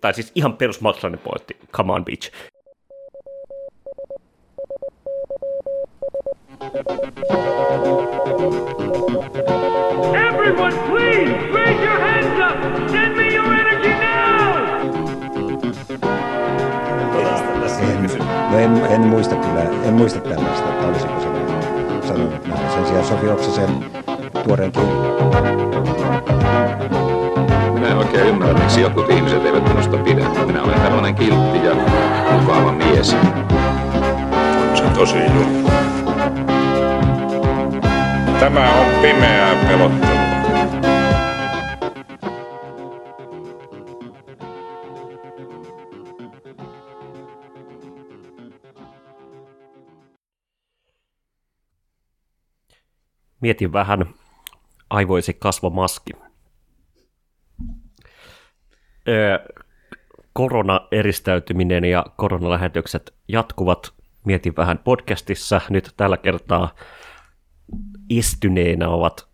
Tai siis ihan perus maksalainen pointti. Come on, bitch. Everyone, please raise your hands up. Send me your energy now. No en, en, muista kyllä, en muista tällaista, että olisiko se sanonut näin. Sen sijaan Sofi Oksasen tuoreen Minä en oikein ymmärrä, miksi jotkut ihmiset eivät minusta pidä. Minä olen tällainen kiltti ja mukava mies. Se on tosi juttu. Tämä on pimeää pelottelua. Mietin vähän aivoisi kasvomaski. Öö, koronaeristäytyminen ja koronalähetykset jatkuvat. Mietin vähän podcastissa. Nyt tällä kertaa istyneenä ovat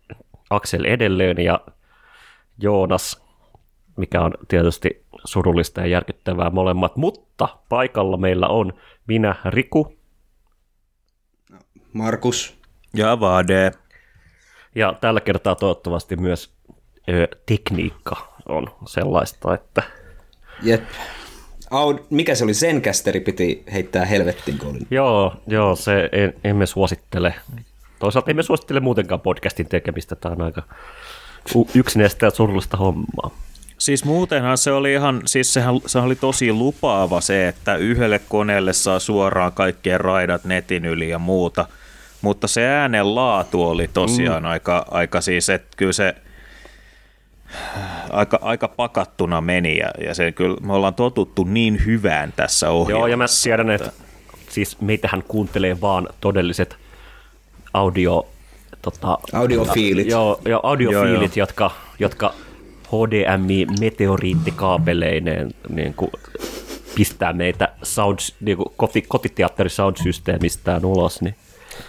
Aksel edelleen ja Joonas, mikä on tietysti surullista ja järkyttävää molemmat, mutta paikalla meillä on minä, Riku. Markus. Ja Vade. Ja tällä kertaa toivottavasti myös ö, tekniikka on sellaista, että... Jep. Aud, mikä se oli? Zenkästeri piti heittää helvettiin, kun oli. Joo, joo se en, emme suosittele. Toisaalta emme suosittele muutenkaan podcastin tekemistä. Tämä on aika yksinäistä ja surullista hommaa. Siis muutenhan se oli ihan, siis sehän, sehän oli tosi lupaava se, että yhdelle koneelle saa suoraan kaikkien raidat netin yli ja muuta. Mutta se äänen laatu oli tosiaan mm. aika, aika siis, että kyllä se aika, aika pakattuna meni ja, ja se kyllä, me ollaan totuttu niin hyvään tässä ohjelmassa. Joo, ja mä tiedän, että siis meitähän kuuntelee vaan todelliset audio... Tota, audiofiilit. Joo, joo audiofiilit, joo, joo. jotka, jotka HDMI meteoriittikaapeleineen niin kuin, pistää meitä sound, niin kuin koti, kotiteatteri sound-systeemistään ulos. Niin.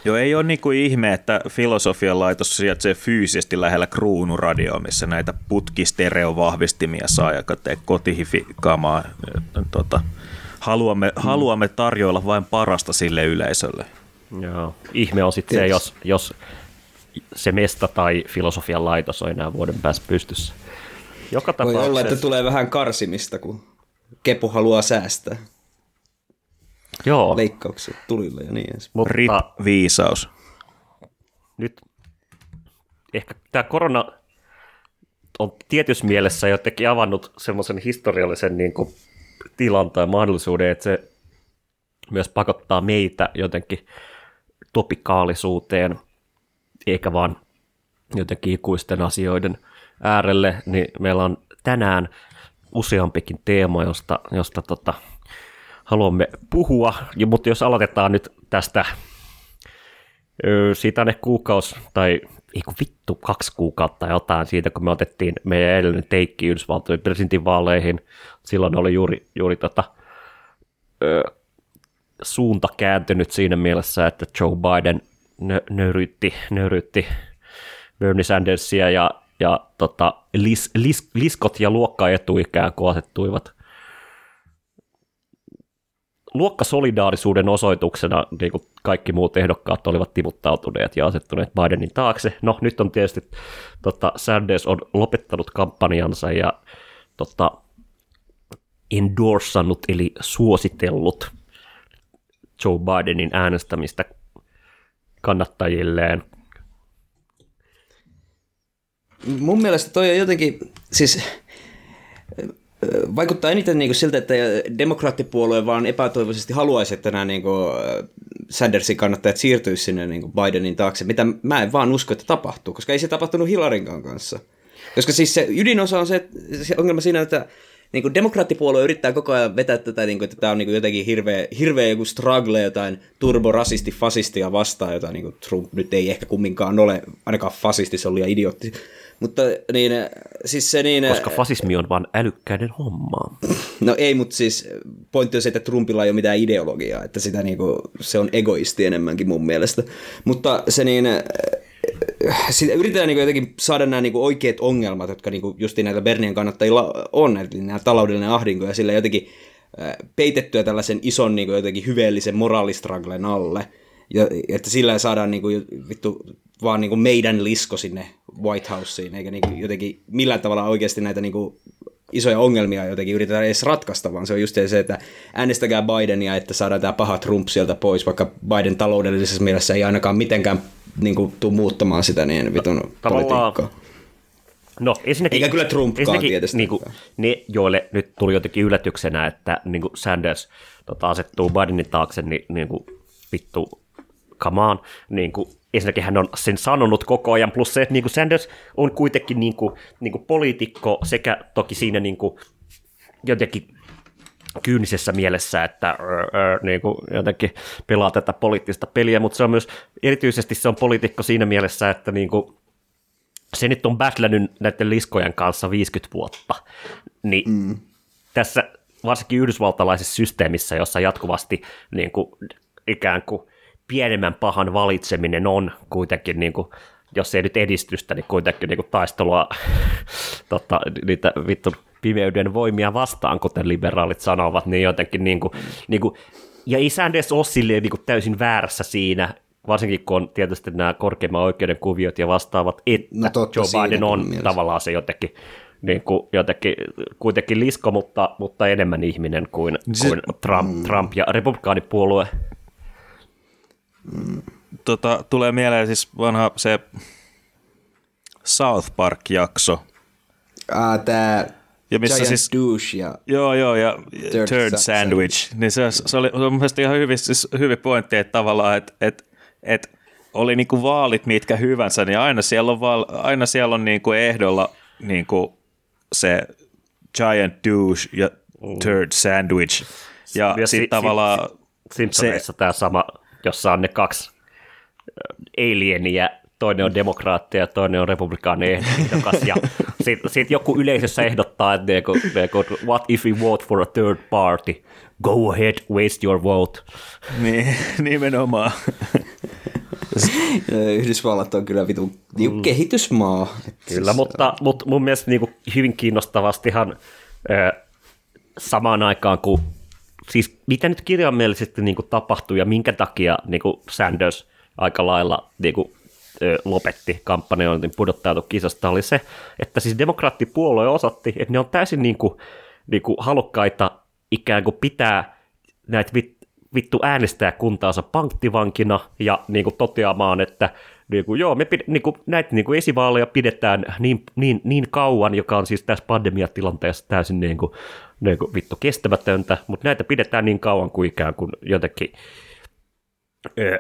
Joo, ei ole niinku ihme, että filosofian laitos sijaitsee fyysisesti lähellä kruunuradio, missä näitä putkistereovahvistimia saa ja kotihifikamaa. Tota, haluamme, mm. haluamme tarjoilla vain parasta sille yleisölle. Joo, ihme on sitten se, jos, jos se mesta tai filosofian laitos on enää vuoden päässä pystyssä. Joka Voi olla, että tulee vähän karsimista, kun Kepu haluaa säästää. Joo. leikkaukset tulille ja niin edes. Mutta Rip viisaus. Nyt ehkä tämä korona on tietyssä mielessä jotenkin avannut semmoisen historiallisen niin kuin, tilan tai mahdollisuuden, että se myös pakottaa meitä jotenkin topikaalisuuteen, eikä vaan jotenkin ikuisten asioiden äärelle, niin meillä on tänään useampikin teema, josta, josta tota, haluamme puhua, ja, mutta jos aloitetaan nyt tästä siitä ne kuukaus tai ei kun vittu kaksi kuukautta jotain siitä, kun me otettiin meidän edellinen teikki Yhdysvaltojen presidentinvaaleihin. Silloin oli juuri, juuri tota, ö, suunta kääntynyt siinä mielessä, että Joe Biden nö, nöyrytti, nöyrytti Bernie Sandersia ja, ja tota, lis, lis, liskot ja luokkaetu ikään kuin asettuivat luokkasolidaarisuuden osoituksena niin kuin kaikki muut ehdokkaat olivat timuttautuneet ja asettuneet Bidenin taakse. No nyt on tietysti tota, Sanders on lopettanut kampanjansa ja tota, endorsannut eli suositellut Joe Bidenin äänestämistä kannattajilleen. Mun mielestä toi on jotenkin, siis vaikuttaa eniten niin kuin siltä, että demokraattipuolue vaan epätoivoisesti haluaisi, että nämä niin kuin Sandersin kannattajat siirtyisivät sinne niin kuin Bidenin taakse, mitä mä en vaan usko, että tapahtuu, koska ei se tapahtunut Hillarinkaan kanssa. Koska siis se ydinosa on se, se ongelma siinä, että niin kuin demokraattipuolue yrittää koko ajan vetää tätä, niin kuin, että tämä on niin kuin jotenkin hirveä, hirveä joku struggle jotain turborasisti, fasistia vastaan, jota niin kuin Trump nyt ei ehkä kumminkaan ole, ainakaan fasisti, se on liian idiootti. Mutta niin, siis se niin... Koska fasismi on vain älykkäiden hommaa. No ei, mutta siis pointti on se, että Trumpilla ei ole mitään ideologiaa, että sitä niin kuin, se on egoisti enemmänkin mun mielestä. Mutta se niin, sitä yritetään niin jotenkin saada nämä niin oikeat ongelmat, jotka niin justi näitä Bernien kannattajilla on, eli nämä taloudellinen ahdinko ja sillä jotenkin äh, peitettyä tällaisen ison niin jotenkin hyveellisen moraalistraglen alle, ja, että sillä saadaan niin kuin, vittu vaan niin kuin meidän lisko sinne White Houseen, eikä niin kuin jotenkin millään tavalla oikeasti näitä niin kuin isoja ongelmia jotenkin yritetään edes ratkaista, vaan se on just se, että äänestäkää Bidenia, että saadaan tämä paha Trump sieltä pois, vaikka Biden taloudellisessa mielessä ei ainakaan mitenkään niin kuin, tuu muuttamaan sitä niin vitun politiikkaa. No, ensinnäkin, Eikä kyllä Trumpkaan tietysti. Niin kuin, ne, joille nyt tuli jotenkin yllätyksenä, että niin kuin Sanders tota, asettuu Bidenin taakse, niin, niin kuin, vittu, come on. Niin kuin, ensinnäkin hän on sen sanonut koko ajan, plus se, että niin kuin Sanders on kuitenkin niin kuin, niin kuin poliitikko sekä toki siinä niin kuin, jotenkin kyynisessä mielessä, että ö, ö, niin kuin jotenkin pelaa tätä poliittista peliä, mutta se on myös, erityisesti se on poliitikko siinä mielessä, että niin kuin, se nyt on battlännyt näiden liskojen kanssa 50 vuotta, niin mm. tässä varsinkin yhdysvaltalaisessa systeemissä, jossa jatkuvasti niin kuin, ikään kuin pienemmän pahan valitseminen on kuitenkin, niin kuin, jos ei nyt edistystä, niin kuitenkin niin kuin taistelua tota, niitä vittu pimeyden voimia vastaan, kuten liberaalit sanovat, niin jotenkin niin kuin, niin kuin, ja ei Sanders ole silleen niin kuin täysin väärässä siinä, varsinkin kun on tietysti nämä korkeimman oikeuden kuviot ja vastaavat, että No totta, Joe Biden on mielessä. tavallaan se jotenkin, niin kuin, jotenkin kuitenkin lisko, mutta, mutta enemmän ihminen kuin, Se- kuin Trump, Trump ja republikaanipuolue. Tota, tulee mieleen siis vanha se South Park-jakso. Ah, tää Ja missä Giant siis- douche ja Joo, joo, ja Third Third, sa- Sandwich. Niin se, se oli, se oli mun mielestä ihan hyvin, siis hyvin pointti, että tavallaan, että, että, että oli niinku vaalit mitkä hyvänsä, niin aina siellä on, val, aina siellä on niinku ehdolla niinku se Giant Douche ja Third Sandwich. Ja Ja si- sitten tavallaan... Simpsoneissa tämä sama, jossa on ne kaksi ö, alienia, toinen on demokraatti ja toinen on republikaani ehdokas, ja sitten sit joku yleisössä ehdottaa, että niinku, niinku, what if we vote for a third party? Go ahead, waste your vote. Niin, nimenomaan. Yhdysvallat on kyllä vitun mm. kehitysmaa. Kyllä, siis, mutta, mutta mun mielestä niin kuin hyvin kiinnostavastihan ö, samaan aikaan, kun siis mitä nyt kirjaimellisesti niin kuin tapahtui ja minkä takia niin kuin Sanders aika lailla niin kuin, lopetti kampanjoinnin pudottautui kisasta, oli se, että siis demokraattipuolue osoitti, että ne on täysin niin kuin, niin kuin halukkaita ikään kuin pitää näitä vit, vittu äänestäjäkuntaansa panktivankina ja niin kuin toteamaan, että niin kuin, joo, me pid, niin kuin, näitä niin kuin esivaaleja pidetään niin, niin, niin kauan, joka on siis tässä pandemiatilanteessa täysin niin kuin, niin kuin, vittu kestämätöntä, mutta näitä pidetään niin kauan kuin ikään kuin jotenkin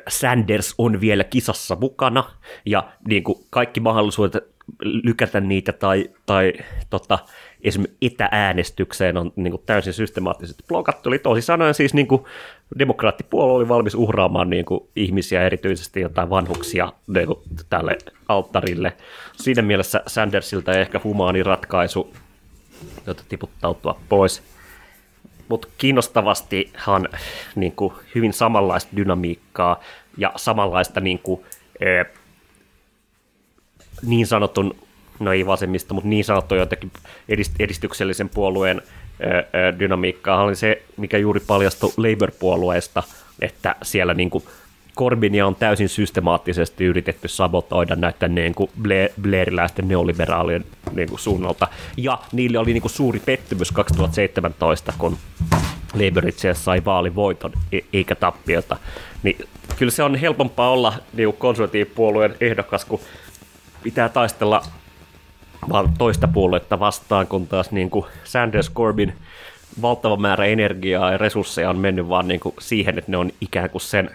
Sanders on vielä kisassa mukana ja niin kuin kaikki mahdollisuudet lykätä niitä tai, tai tota, esimerkiksi etääänestykseen on niin kuin täysin systemaattisesti blokattu. Eli toisin sanoen siis niin kuin demokraattipuolue oli valmis uhraamaan niin kuin ihmisiä, erityisesti jotain vanhuksia niin kuin tälle alttarille. Siinä mielessä Sandersilta ehkä humaani ratkaisu jota tiputtautua pois. Mutta kiinnostavastihan niin kuin, hyvin samanlaista dynamiikkaa ja samanlaista niin, kuin, ö, niin sanotun, no ei vasemmista, mutta niin sanottu jotenkin edist- edistyksellisen puolueen dynamiikkaa oli se, mikä juuri paljastui Labour-puolueesta, että siellä niin kuin, Corbynia on täysin systemaattisesti yritetty sabotoida näiden niin kuin Blair- blairiläisten neoliberaalien niin kuin suunnalta. Ja niille oli niin kuin suuri pettymys 2017, kun Labour itse asiassa sai vaalivoiton e- eikä tappiota. Niin kyllä se on helpompaa olla niin kuin konservatiivipuolueen ehdokas, kun pitää taistella vaan toista puoluetta vastaan, kun taas niin kuin Sanders Corbyn valtava määrä energiaa ja resursseja on mennyt vaan niin kuin siihen, että ne on ikään kuin sen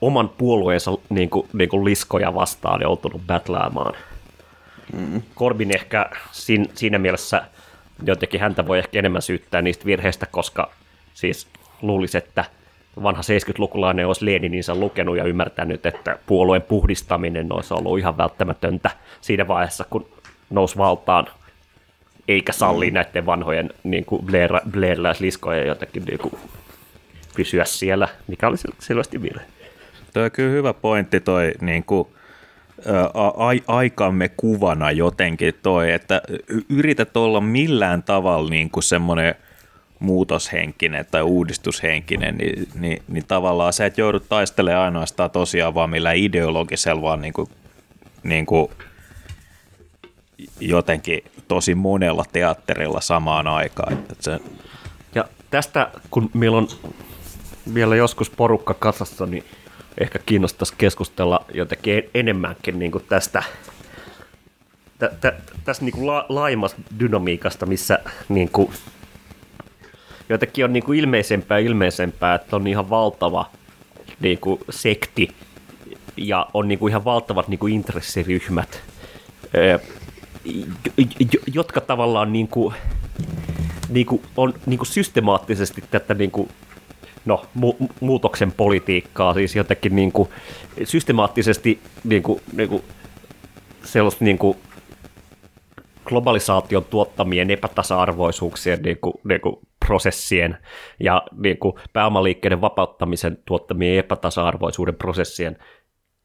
oman puolueensa niin kuin, niin kuin liskoja vastaan joutunut battlaamaan. Mm. Corbyn ehkä siinä, siinä mielessä jotenkin häntä voi ehkä enemmän syyttää niistä virheistä, koska siis luulisi, että vanha 70-lukulainen olisi Lenininsä lukenut ja ymmärtänyt, että puolueen puhdistaminen olisi ollut ihan välttämätöntä siinä vaiheessa, kun nousi valtaan, eikä salli mm. näiden vanhojen niin kuin Blair, jotenkin niin kuin, pysyä siellä, mikä oli selvästi virhe. Tuo on kyllä hyvä pointti toi, niin kuin, a- aikamme kuvana jotenkin toi, että yrität olla millään tavalla niin kuin semmoinen muutoshenkinen tai uudistushenkinen, niin, niin, niin tavallaan se, että joudut taistelemaan ainoastaan tosiaan vaan millä ideologisella, vaan niin kuin, niin kuin jotenkin tosi monella teatterilla samaan aikaan. Että se... Ja tästä, kun meillä on vielä joskus porukka kasassa, niin ehkä kiinnostaisi keskustella jotenkin enemmänkin niin kuin tästä tä, tä, tästä niin kuin la, laajemmasta dynamiikasta, missä niin kuin, jotenkin on niin kuin ilmeisempää ilmeisempää, että on ihan valtava niin kuin sekti ja on niin kuin ihan valtavat niin kuin intressiryhmät, jotka tavallaan niin kuin, niin kuin on niin kuin systemaattisesti tätä niin kuin no, mu- muutoksen politiikkaa, siis jotenkin niin kuin, systemaattisesti niin kuin, niin kuin, sellaista niin kuin, globalisaation tuottamien epätasa-arvoisuuksien niin kuin, niin kuin, prosessien ja niin kuin, pääomaliikkeiden vapauttamisen tuottamien epätasa-arvoisuuden prosessien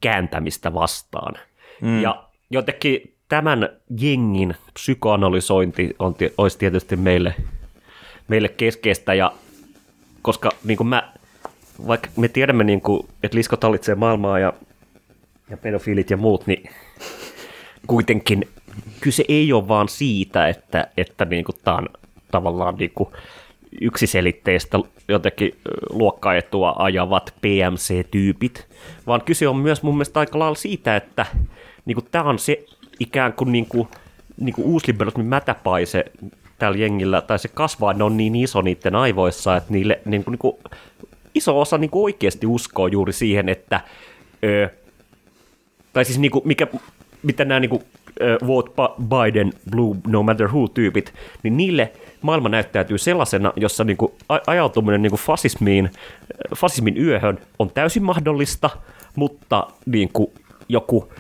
kääntämistä vastaan. Mm. Ja jotenkin tämän jengin psykoanalysointi on, olisi tietysti meille, meille keskeistä ja koska niin kuin mä, vaikka me tiedämme, niin kuin, että liskot hallitsee maailmaa ja, ja pedofiilit ja muut, niin kuitenkin kyse ei ole vaan siitä, että, että niin kuin tämä on tavallaan niin kuin yksiselitteistä jotenkin luokkaetua ajavat PMC-tyypit, vaan kyse on myös mun mielestä aika lailla siitä, että niin kuin tämä on se ikään kuin, niin kuin, niin kuin uusliberalismin mätäpaise tällä jengillä, tai se kasvaa, ne on niin iso niiden aivoissa, että niille niin kuin, niin kuin, iso osa niin kuin oikeasti uskoo juuri siihen, että ö, tai siis niin kuin, mikä, mitä nämä niin kuin, vote Biden, blue, no matter who-tyypit, niin niille maailma näyttäytyy sellaisena, jossa niin kuin, ajautuminen niin kuin fasismiin, fasismin yöhön on täysin mahdollista, mutta niin kuin, joku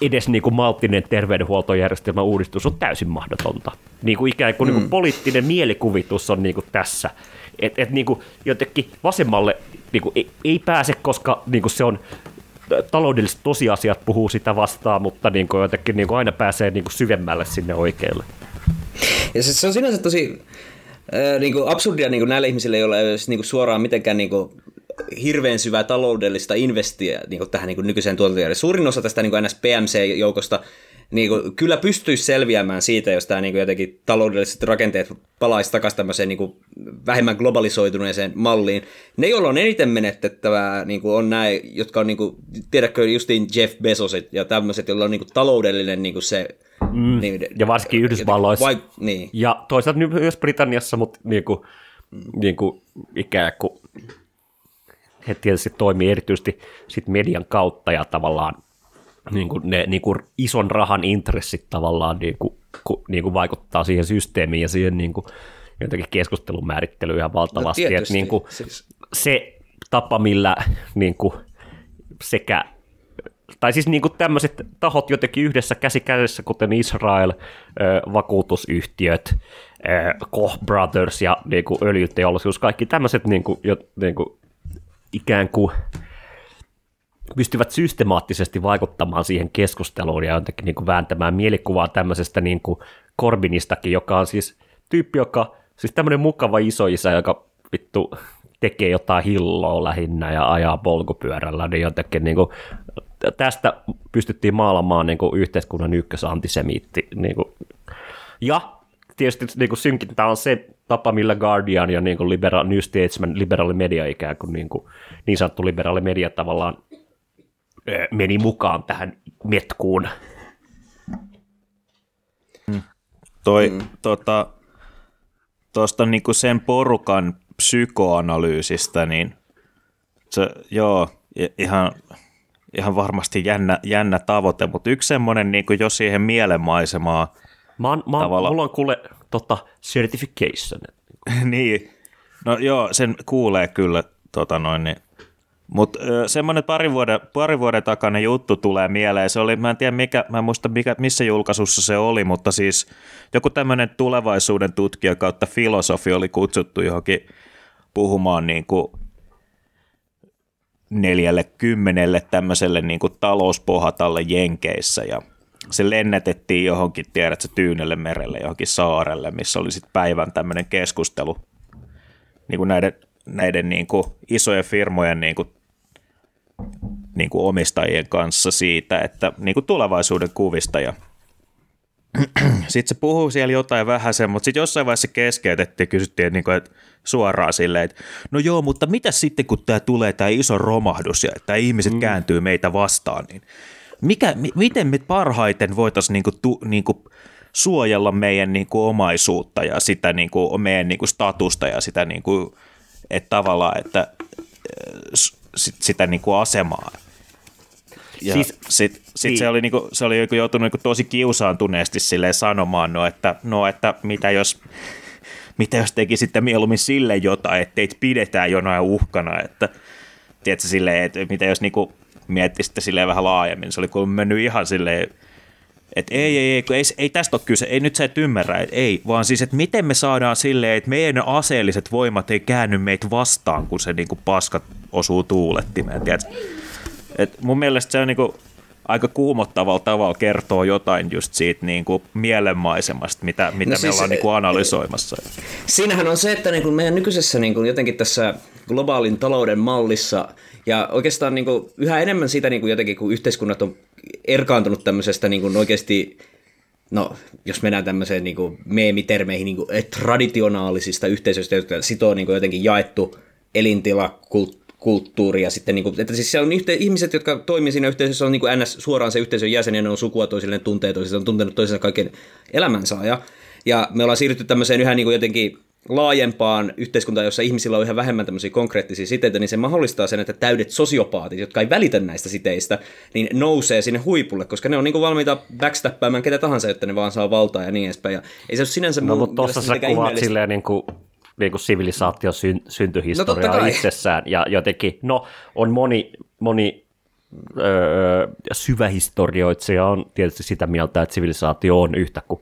edes niin kuin malttinen terveydenhuoltojärjestelmän uudistus on täysin mahdotonta. Niin kuin ikään kuin, mm. niin kuin poliittinen mielikuvitus on niin kuin tässä. Että et niin kuin jotenkin vasemmalle niin kuin ei, ei pääse, koska niin kuin se on taloudelliset tosiasiat puhuu sitä vastaan, mutta niin kuin jotenkin niin kuin aina pääsee niin kuin syvemmälle sinne oikealle. Ja se, se on sinänsä tosi äh, niin kuin absurdia niin kuin näille ihmisille, joilla ei ole niin kuin suoraan mitenkään niin kuin hirveän syvää taloudellista investiä niin kuin tähän niin kuin nykyiseen tuotantojärjestelmään. Suurin osa tästä niin kuin NSPMC-joukosta niin kuin, kyllä pystyisi selviämään siitä, jos tämä niin kuin jotenkin taloudelliset rakenteet palaisi takaisin tämmöiseen niin kuin, vähemmän globalisoituneeseen malliin. Ne, joilla on eniten menetettävää, niin kuin on nämä, jotka on, niin kuin, tiedätkö, justiin Jeff Bezosit ja tämmöiset, joilla on niin kuin, taloudellinen niin kuin se Mm, niin, ja varsinkin Yhdysvalloissa. Vai, niin. Ja toisaalta myös Britanniassa, mutta niin kuin, niin kuin ikään kuin he tietysti toimii erityisesti sit median kautta ja tavallaan niin kuin ne niin kuin ison rahan intressit tavallaan niin kuin, ku, niin kuin vaikuttaa siihen systeemiin ja siihen niin kuin, jotenkin keskustelun määrittelyyn ihan valtavasti. No, että niin kuin, siis. Se tapa, millä niin kuin, sekä tai siis niin kuin tämmöiset tahot jotenkin yhdessä käsi kädessä, kuten Israel, vakuutusyhtiöt, Koch Brothers ja niin kuin öljyteollisuus, kaikki tämmöiset niin kuin, jo, niin kuin, ikään kuin pystyvät systemaattisesti vaikuttamaan siihen keskusteluun ja jotenkin niin kuin vääntämään mielikuvaa tämmöisestä niin kuin Corbinistakin, joka on siis tyyppi, joka, siis tämmöinen mukava isoisä, joka vittu tekee jotain hilloa lähinnä ja ajaa polkupyörällä, niin jotenkin niin kuin, tästä pystyttiin maalamaan niin kuin yhteiskunnan ykkösantisemiitti. Niin kuin. Ja tietysti niin kuin synkintä on se tapa, millä Guardian ja niin kuin libera- New Statesman, liberaali media ikään kuin, niin, kuin niin sanottu liberaali media tavallaan meni mukaan tähän metkuun. Mm. Toi, mm. tota, tuosta niinku sen porukan psykoanalyysistä, niin se, joo, ihan, ihan varmasti jännä, jännä tavoite, mutta yksi semmoinen niin jo siihen mielenmaisemaa Mä oon, mä oon, mulla on kuule tota, certification. niin, no joo, sen kuulee kyllä tota noin, niin mutta semmoinen pari vuoden, pari vuoden takainen juttu tulee mieleen. Se oli, mä en tiedä mikä, mä en muista mikä, missä julkaisussa se oli, mutta siis joku tämmöinen tulevaisuuden tutkija kautta filosofi oli kutsuttu johonkin puhumaan niin kuin neljälle kymmenelle tämmöiselle niin kuin talouspohatalle Jenkeissä ja se lennätettiin johonkin, tiedätkö, Tyynelle merelle, johonkin saarelle, missä oli sitten päivän tämmöinen keskustelu niin kuin näiden, näiden niin kuin isojen firmojen niin kuin, niin kuin omistajien kanssa siitä, että niin kuin tulevaisuuden kuvista ja sitten se puhuu siellä jotain vähän sen, mutta sitten jossain vaiheessa keskeytettiin ja kysyttiin että, niinku, että suoraan silleen, että no joo, mutta mitä sitten kun tämä tulee tämä iso romahdus ja että ihmiset mm. kääntyy meitä vastaan, niin mikä, mi, miten me parhaiten voitaisiin niinku, tu, niinku, suojella meidän niinku, omaisuutta ja sitä niinku, meidän niinku, statusta ja sitä niinku, että tavallaan, että sit, sitä niinku, asemaa. Ja siis, sit, sit niin. se oli, niinku, se oli joutunut niinku tosi kiusaantuneesti silleen sanomaan, no että, no, että mitä jos mitä jos tekisitte mieluummin sille jotain, että teitä pidetään jonain uhkana, että tiedätkö, silleen, että mitä jos niinku miettisitte silleen vähän laajemmin, se oli kun mennyt ihan silleen, että ei, ei, ei, ei, ei tästä ole kyse, ei nyt sä et ymmärrä, että ei, vaan siis, että miten me saadaan silleen, että meidän aseelliset voimat ei käänny meitä vastaan, kun se niinku paskat osuu tuulettimeen, tiedätkö? Et mun mielestä se on niinku aika kuumottavalla tavalla kertoo jotain just siitä niin kuin mielenmaisemasta, mitä, mitä no siis, me ollaan niin kuin analysoimassa. Siinähän on se, että niin kuin meidän nykyisessä niin kuin jotenkin tässä globaalin talouden mallissa ja oikeastaan niin kuin yhä enemmän siitä niin kuin jotenkin, kun yhteiskunnat on erkaantunut tämmöisestä niin kuin oikeasti no jos mennään tämmöiseen niin kuin meemitermeihin, niin kuin traditionaalisista yhteisöistä, jotka sitoo niin kuin jotenkin jaettu elintila, kult, kulttuuri ja sitten, niin kuin, että siis siellä on yhte, ihmiset, jotka toimii siinä yhteisössä, on niin kuin NS suoraan se yhteisön jäsen ja ne on sukua toisilleen, tuntee toisilleen, on tuntenut toisensa kaiken elämänsä ja, ja me ollaan siirrytty tämmöiseen yhä niin kuin jotenkin laajempaan yhteiskuntaan, jossa ihmisillä on yhä vähemmän tämmöisiä konkreettisia siteitä, niin se mahdollistaa sen, että täydet sosiopaatit, jotka ei välitä näistä siteistä, niin nousee sinne huipulle, koska ne on niin kuin valmiita backstappaamaan ketä tahansa, että ne vaan saa valtaa ja niin edespäin. Ja ei se ole sinänsä no, mutta tuossa sä kuvaat silleen niin kuin niin kuin sivilisaation syn, syntyhistoriaa no, itsessään. Ja jotenkin, no on moni, moni öö, syvähistorioitsija on tietysti sitä mieltä, että sivilisaatio on yhtä kuin,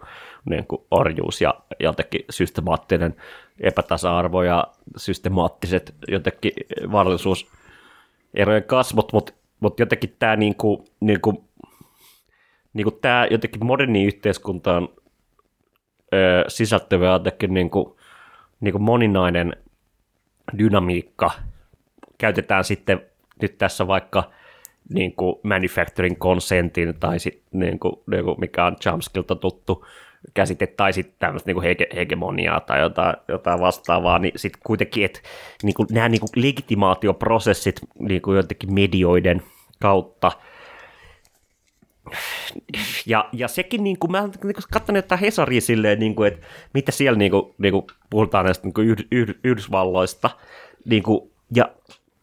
niin kuin orjuus ja jotenkin systemaattinen epätasa-arvo ja systemaattiset jotenkin varallisuuserojen kasvot, mutta mut jotenkin tämä niin kuin, niin kuin, niin kuin tämä jotenkin moderni yhteiskuntaan sisältyvä jotenkin niin kuin niin kuin moninainen dynamiikka käytetään sitten nyt tässä vaikka niin kuin manufacturing consentin tai sit, niin kuin, niin kuin mikä on Chomskilta tuttu käsite tai sitten tämmöistä niin hege, hegemoniaa tai jotain, jotain vastaavaa, niin sitten kuitenkin, että niin kuin, nämä niin kuin legitimaatioprosessit niin kuin jotenkin medioiden kautta – ja, ja sekin, niin kuin, mä olen niin katsonut jotain Hesaria silleen, niin kuin, että mitä siellä niin kuin, niin kuin, puhutaan näistä niin kuin Yhd- Yhdysvalloista, niin kuin, ja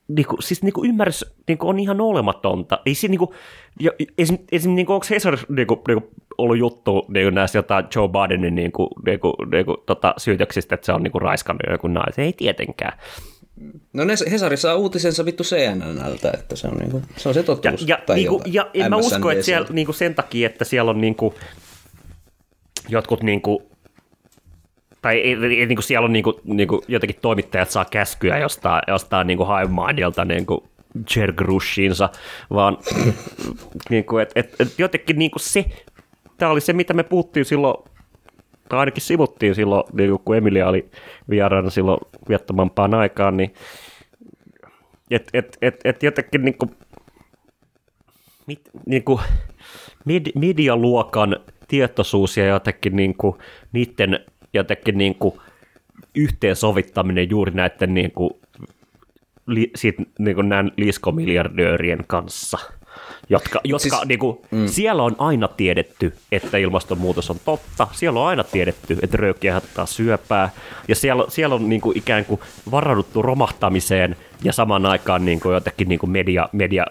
niin kuin, siis niin kuin ymmärrys niin kuin on ihan olematonta. Ei siinä, niin kuin, ja, esim, esim, niin kuin, onko Hesar niin kuin, niin kuin, ollut juttu niin kuin näistä jotain Joe Bidenin niin kuin, niin kuin, niin kuin, tota, syytöksistä, että se on niin kuin, raiskannut joku naisen? Ei tietenkään. No ne Hesari saa uutisensa vittu CNNltä, että se on, niinku, se, on se totuus. Ja, ja, niinku, ja en mä usko, että siellä niinku sen takia, että siellä on niinku, jotkut niinku, tai ei, ei, niinku siellä on niinku, niinku, jotenkin toimittajat saa käskyä jostain, jostain niinku Hive niinku Jer Grushinsa, vaan niinku, et, et, et jotenkin niinku se, tämä oli se, mitä me puhuttiin silloin tai ainakin sivuttiin silloin, niin kun Emilia oli vieraana silloin viettämämpään aikaan, niin et, et, et, et jotenkin niin kuin, mit, niin kuin med, medialuokan tietoisuus ja jotenkin niin kuin, niiden jotenkin niin kuin, yhteensovittaminen juuri näiden niin kuin, li, siitä, niin kuin näin liskomiljardöörien kanssa – jotka, jotka siis, niin kuin, mm. siellä on aina tiedetty, että ilmastonmuutos on totta, siellä on aina tiedetty, että röökkiä aiheuttaa syöpää, ja siellä, siellä on niin kuin, ikään kuin varauduttu romahtamiseen, ja samaan aikaan niin kuin, jotenkin niin kuin media, media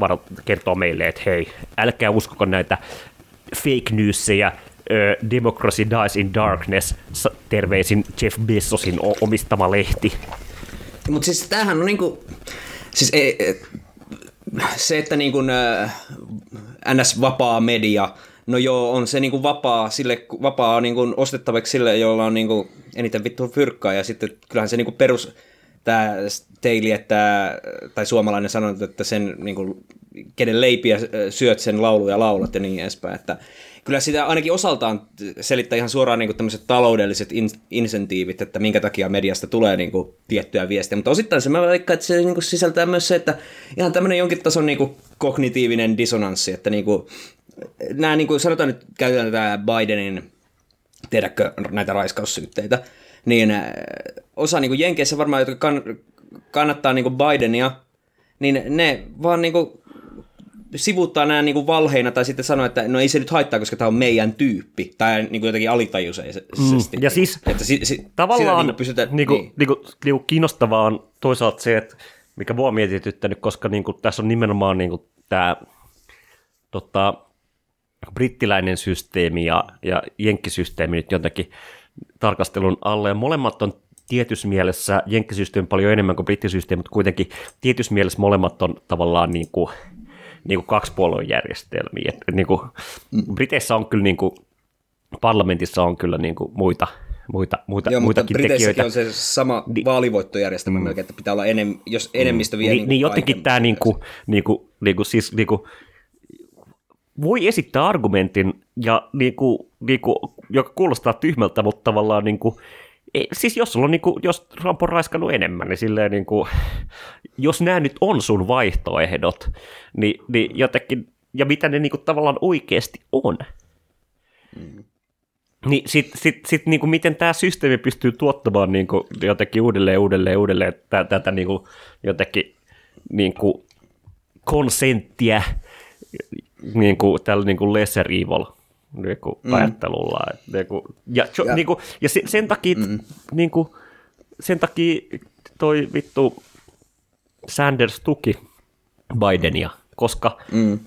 varo, kertoo meille, että hei, älkää uskoko näitä fake newsia, Democracy Dies in Darkness, terveisin Jeff Bezosin omistama lehti. Mutta siis tämähän on niinku, siis ei, se, että niin kuin, äh, NS-vapaa media, no joo, on se niin kuin vapaa, sille, vapaa niin kuin ostettavaksi sille, jolla on niin kuin eniten vittu fyrkkaa, ja sitten kyllähän se niin kuin perus, tämä Teili, että, tai suomalainen sanonut, että sen niin kuin, kenen leipiä syöt, sen lauluja laulat ja niin edespäin. Että kyllä sitä ainakin osaltaan selittää ihan suoraan niin kuin tämmöiset taloudelliset in- insentiivit, että minkä takia mediasta tulee niin kuin, tiettyä viestiä. Mutta osittain se mä vaikka, että se niin kuin, sisältää myös se, että ihan tämmöinen jonkin tason niin kuin, kognitiivinen dissonanssi, että niin kuin, nämä, niin kuin sanotaan nyt, käytetään tätä Bidenin, tiedätkö, näitä raiskaussyytteitä, niin äh, osa niin kuin Jenkeissä varmaan, jotka kann, kannattaa niin kuin Bidenia, niin ne vaan niin kuin sivuuttaa nämä niin kuin valheina tai sitten sanoo, että no ei se nyt haittaa, koska tämä on meidän tyyppi, tai niin kuin jotenkin alitajuisesti. Mm, ja siis että si, si, tavallaan niin kuin pysytään, niinku, niin. niinku, niinku kiinnostavaa on toisaalta se, että mikä mua on mietityttänyt, koska niinku, tässä on nimenomaan niinku, tämä tota, brittiläinen systeemi ja, ja jenkkisysteemi nyt jotenkin tarkastelun alle, ja molemmat on tietyssä mielessä jenkkisysteemi paljon enemmän kuin brittisysteemi, mutta kuitenkin tietyssä mielessä molemmat on tavallaan niin kuin, niin kuin kaksipuolueen järjestelmiä. Et, niin kuin, Briteissä on kyllä niin kuin, parlamentissa on kyllä niin kuin muita, muita, muita, Joo, mutta muitakin Briteissäkin tekijöitä. on se sama Ni- vaalivoittojärjestelmä mm. melkein, että pitää olla enem, jos enemmistö vie Niin, niin, niin jotenkin tämä niinku, niinku, niinku, siis niinku, voi esittää argumentin, ja niinku, niinku, joka kuulostaa tyhmältä, mutta tavallaan niinku, ei, siis jos, sulla on, niinku, jos Trump on raiskannut enemmän, niin silleen, niinku, jos nämä nyt on sun vaihtoehdot, niin, niin jotenkin, ja mitä ne niinku, tavallaan oikeasti on, niin sitten sit, sit, niinku, miten tämä systeemi pystyy tuottamaan niinku, jotenkin uudelleen, uudelleen, uudelleen tä- tätä niinku, jotenkin niinku, konsenttia niinku, tällä niinku lesser evil niinku, mm. ajattelulla. Et, niinku, ja, jo, Ja- niinku, ja se, sen takia, mm. niinku, sen takia toi vittu Sanders tuki Bidenia, koska mm.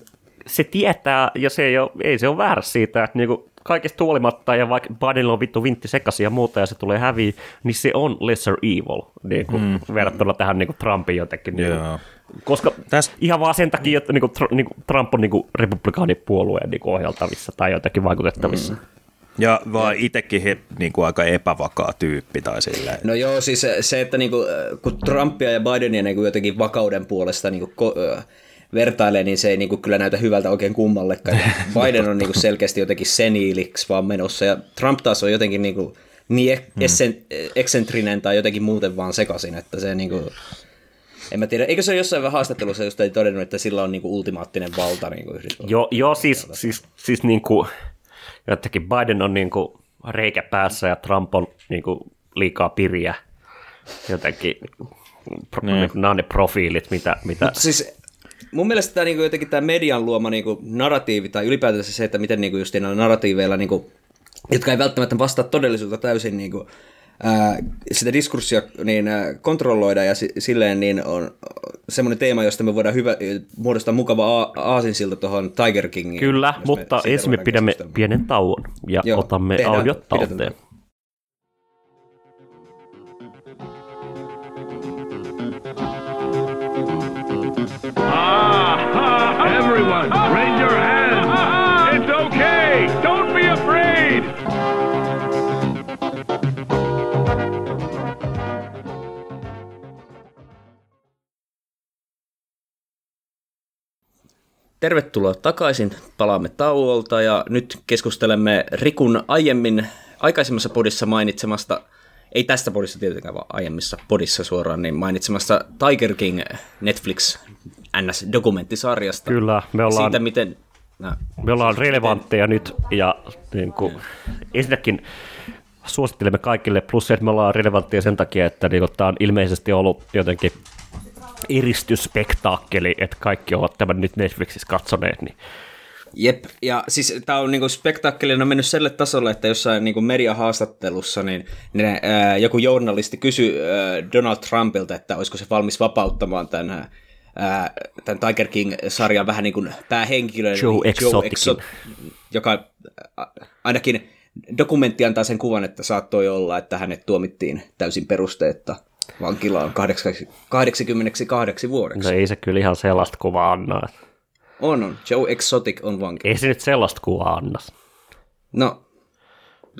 se tietää, ja se ei, ole, ei se ole väärä siitä, että niinku kaikesta huolimatta, ja vaikka Bidenilla on vittu vintti sekaisin ja muuta, ja se tulee häviä, niin se on lesser evil, niinku, mm. verrattuna tähän niinku Trumpin jotenkin. Niinku, Joo. Koska Täs- ihan vaan sen takia, että niinku, tr- niinku, Trump on niinku republikaanipuolueen niinku, ohjaltavissa tai jotenkin vaikutettavissa. Mm. Ja vaan itsekin he, niin kuin aika epävakaa tyyppi tai silleen. No joo, siis se, että niinku, äh, kun Trumpia ja Bidenia niinku jotenkin vakauden puolesta niinku, ko, äh, vertailee, niin se ei niinku kyllä näytä hyvältä oikein kummallekaan. Biden on niinku selkeästi jotenkin seniiliksi vaan menossa, ja Trump taas on jotenkin niinku, niin ek- essen, eksentrinen tai jotenkin muuten vaan sekaisin, että se niinku, en mä tiedä, eikö se ole jossain haastattelussa just ei todennut, että sillä on niinku ultimaattinen valta niinku? Joo, joo siis, siis, siis niin kuin, jotenkin Biden on niin kuin reikä päässä ja Trump on niin kuin liikaa piriä. Jotenkin, pro, niin. Niin nämä on ne profiilit, mitä, mitä Mutta siis mun mielestä tämä niinku jotenkin tämä median luoma niinku narratiivi tai ylipäätänsä se, että miten niinku just näillä narratiiveilla, niinku, jotka ei välttämättä vastaa todellisuutta täysin niinku, ää, sitä diskurssia niin ää, kontrolloida ja si- silleen niin on semmoinen teema, josta me voidaan hyvä, muodostaa mukava a- aasinsilta tuohon Tiger Kingiin. Kyllä, me mutta ensin me pidämme pienen tauon ja Joo, otamme tehdään- audiot pidetään talteen. tauko. Tervetuloa takaisin. Palaamme tauolta ja nyt keskustelemme Rikun aiemmin aikaisemmassa podissa mainitsemasta, ei tästä podissa tietenkään, vaan aiemmissa podissa suoraan, niin mainitsemasta Tiger King Netflix NS-dokumenttisarjasta. Kyllä, me ollaan, Siitä, miten... No, me ollaan relevantteja nyt ja niin kuin, ensinnäkin suosittelemme kaikille, plus se, että me ollaan relevantteja sen takia, että niin tämä on ilmeisesti ollut jotenkin eristysspektaakkeli, että kaikki ovat tämän nyt Netflixissä katsoneet, niin Jep, ja siis tämä on niinku spektaakkelina mennyt sille tasolle, että jossain niinku mediahaastattelussa niin ne, ää, joku journalisti kysyi ää, Donald Trumpilta, että olisiko se valmis vapauttamaan tämän, ää, tämän Tiger King-sarjan vähän niin kuin päähenkilön. Joe eli Exoticin. joka ä, ainakin dokumentti antaa sen kuvan, että saattoi olla, että hänet tuomittiin täysin perusteetta vankilaan 88 vuodeksi. no ei se kyllä ihan sellaista kuvaa anna. On, on. Joe Exotic on vanki. Ei se nyt sellaista kuvaa anna. No,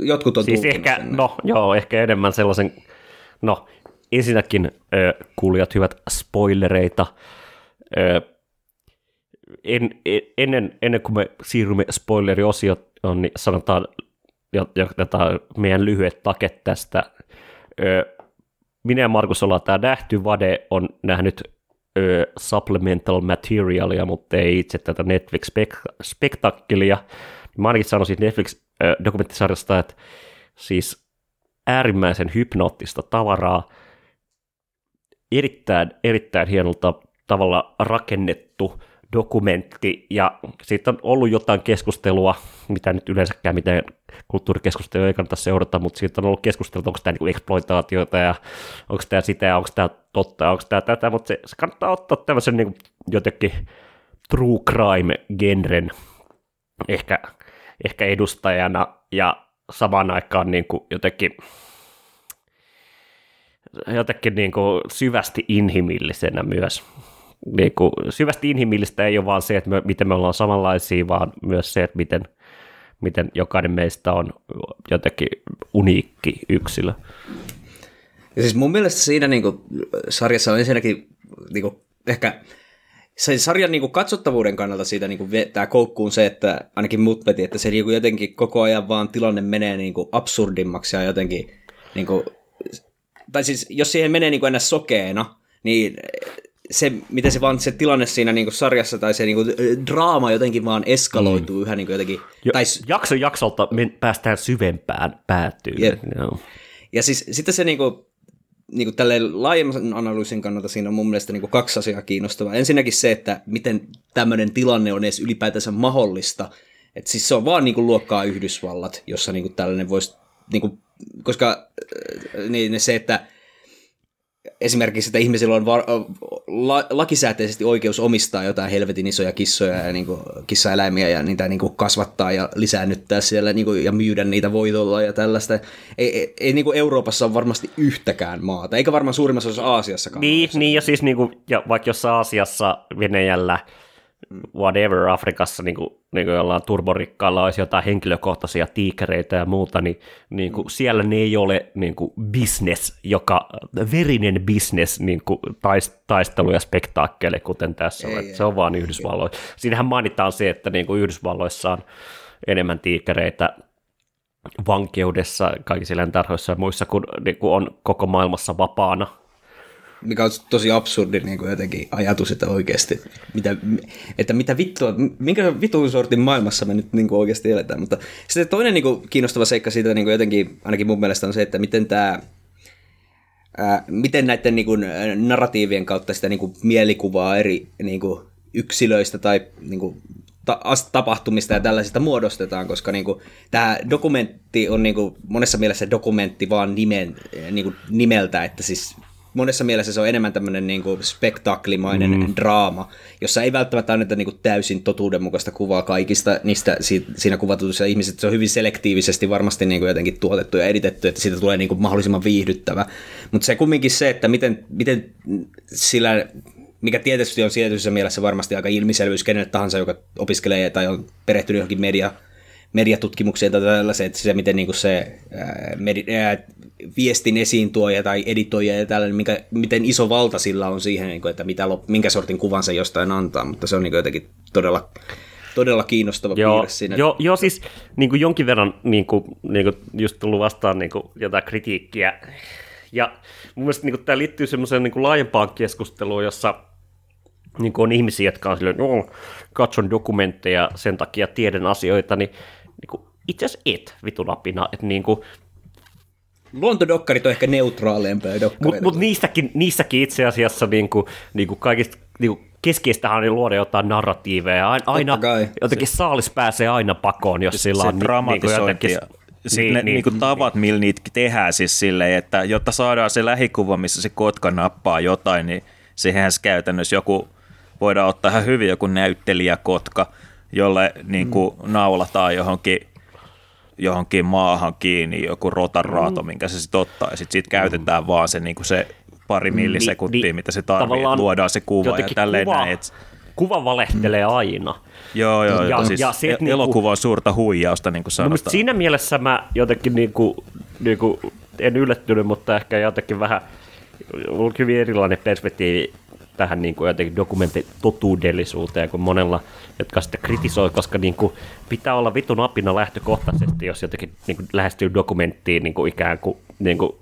jotkut on Siis ehkä, sen. no joo, ehkä enemmän sellaisen, no ensinnäkin ö, kuulijat hyvät spoilereita. Ö, en, en, ennen, ennen kuin me siirrymme spoileriosioon, niin sanotaan ja, ja tätä meidän lyhyet taket tästä. Ö, minä ja Markus ollaan tämä nähty, Vade on nähnyt ö, supplemental materialia, mutta ei itse tätä Netflix-spektakkelia. Mä ainakin sanoisin Netflix-dokumenttisarjasta, että siis äärimmäisen hypnoottista tavaraa, erittäin, erittäin hienolta tavalla rakennettu dokumentti, ja siitä on ollut jotain keskustelua, mitä nyt yleensäkään mitään kulttuurikeskustelua ei kannata seurata, mutta siitä on ollut keskustelua, onko tämä niin eksploitaatiota, ja onko tämä sitä, ja onko tämä totta, onko tämä tätä, mutta se, se kannattaa ottaa tämmöisen niin jotenkin true crime-genren ehkä, ehkä edustajana, ja samaan aikaan niin kuin jotenkin jotenkin niin kuin syvästi inhimillisenä myös niin kuin, syvästi inhimillistä ei ole vaan se, että me, miten me ollaan samanlaisia, vaan myös se, että miten, miten jokainen meistä on jotenkin uniikki yksilö. Ja siis mun mielestä siinä niin kuin, sarjassa on ensinnäkin niin kuin, ehkä se sarjan niin kuin, katsottavuuden kannalta siitä niin kuin, vetää koukkuun se, että ainakin mut veti, että se niin kuin, jotenkin koko ajan vaan tilanne menee niin kuin, absurdimmaksi ja jotenkin, niin kuin, tai siis jos siihen menee niin kuin, ennä sokeena, niin se, miten se vaan se tilanne siinä niin sarjassa tai se niin kuin, draama jotenkin vaan eskaloituu mm. yhä niin kuin jotenkin. Jo, tai, jakso jaksolta me päästään syvempään päätyyn. Yep. No. Ja siis sitten se niin kuin, niin kuin tälle laajemman analyysin kannalta siinä on mun mielestä niin kuin kaksi asiaa kiinnostavaa. Ensinnäkin se, että miten tämmöinen tilanne on edes ylipäätänsä mahdollista. että siis se on vaan niin kuin luokkaa Yhdysvallat, jossa niin kuin tällainen voisi, niin kuin, koska niin se, että esimerkiksi, että ihmisillä on var- la- lakisääteisesti oikeus omistaa jotain helvetin isoja kissoja ja niin kuin, kissaeläimiä ja niitä niin kuin kasvattaa ja lisäännyttää siellä niin kuin, ja myydä niitä voitolla ja tällaista. Ei, ei, ei niin kuin Euroopassa ole varmasti yhtäkään maata, eikä varmaan suurimmassa osassa Aasiassakaan. Niin, niin ja siis niin kuin, ja vaikka jossain Aasiassa, Venäjällä, whatever Afrikassa niin kuin, niin kuin jollain turborikkaalla olisi jotain henkilökohtaisia tiikereitä ja muuta, niin, niin kuin, siellä ne ei ole niin kuin business, joka, verinen business niin kuin taist, taistelu ja spektaakkeli, kuten tässä ei, on. Ei, se on vaan Yhdysvalloissa. Siinähän mainitaan se, että niin kuin Yhdysvalloissa on enemmän tiikereitä vankeudessa, kaikissa eläintarhoissa ja muissa, kun, niin kuin on koko maailmassa vapaana mikä on tosi absurdi niin kuin jotenkin ajatus, että oikeasti, mitä, että mitä vittua, minkä vitun sortin maailmassa me nyt niin kuin oikeasti eletään. Mutta sitten toinen niin kuin, kiinnostava seikka siitä niin kuin jotenkin, ainakin mun mielestä on se, että miten tämä Ää, miten näiden niin kuin, narratiivien kautta sitä niin kuin, mielikuvaa eri niin kuin, yksilöistä tai niin kuin, ta- tapahtumista ja tällaisista muodostetaan, koska niin kuin, tämä dokumentti on niin kuin, monessa mielessä dokumentti vaan nimen, niin kuin, nimeltä, että siis monessa mielessä se on enemmän tämmöinen niin kuin spektaklimainen mm. draama, jossa ei välttämättä anneta niin kuin täysin totuudenmukaista kuvaa kaikista niistä siinä kuvatutuissa ihmisistä. Se on hyvin selektiivisesti varmasti niin kuin jotenkin tuotettu ja editetty, että siitä tulee niin kuin mahdollisimman viihdyttävä. Mutta se kumminkin se, että miten, miten sillä mikä tietysti on tietyssä mielessä varmasti aika ilmiselvyys kenelle tahansa, joka opiskelee tai on perehtynyt johonkin media, mediatutkimukseen tai tällaiseen, että se miten niin se ää, medi, ää, viestin esiintuoja tai editoija ja tällainen, mikä, miten iso valta sillä on siihen, niin kuin, että mitä, minkä sortin kuvan se jostain antaa, mutta se on niin kuin jotenkin todella, todella kiinnostava joo, piirre siinä. Joo, joo siis niin kuin jonkin verran niin kuin, niin kuin just tullut vastaan niin kuin jotain kritiikkiä, ja mun mielestä niin kuin, tämä liittyy semmoiseen niin kuin laajempaan keskusteluun, jossa niin kuin on ihmisiä, jotka on silleen, no, katson dokumentteja, sen takia tiedän asioita, niin, niin kuin, itse asiassa et vitulapina, että niin kuin, Luontodokkarit on ehkä neutraaleempia dokkareita. Mutta mut niistäkin, niissäkin itse asiassa niin kuin, niin kuin kaikista niin kuin keskeistähän on luoda jotain narratiiveja. Aina, aina jotenkin se, saalis pääsee aina pakoon, jos sillä on niin, niin jotenkin... Niin, ne niin, niin kuin tavat, millä niitä tehdään siis silleen, että jotta saadaan se lähikuva, missä se kotka nappaa jotain, niin siihen käytännössä joku, voidaan ottaa ihan hyvin joku näyttelijäkotka, jolle niin kuin mm. naulataan johonkin johonkin maahan kiinni joku rotaraato, mm. minkä se sitten ottaa, ja sitten sit käytetään mm. vaan se, niin se pari millisekuntia, niin, mitä se tarvitsee, luodaan se kuva ja tälleen kuva, näin. Et... Kuva valehtelee mm. aina. Joo, joo, ja, siis ja se, el- elokuva on suurta huijausta, niin kuin sanotaan. siinä mielessä mä jotenkin niin kuin, niin kuin, en yllättynyt, mutta ehkä jotenkin vähän on hyvin erilainen perspektiivi tähän niin kuin jotenkin dokumenttitotuudellisuuteen kuin monella, jotka sitä kritisoi, koska niin kuin pitää olla vitun apina lähtökohtaisesti, jos jotenkin niin kuin lähestyy dokumenttiin niin kuin ikään kuin, niin kuin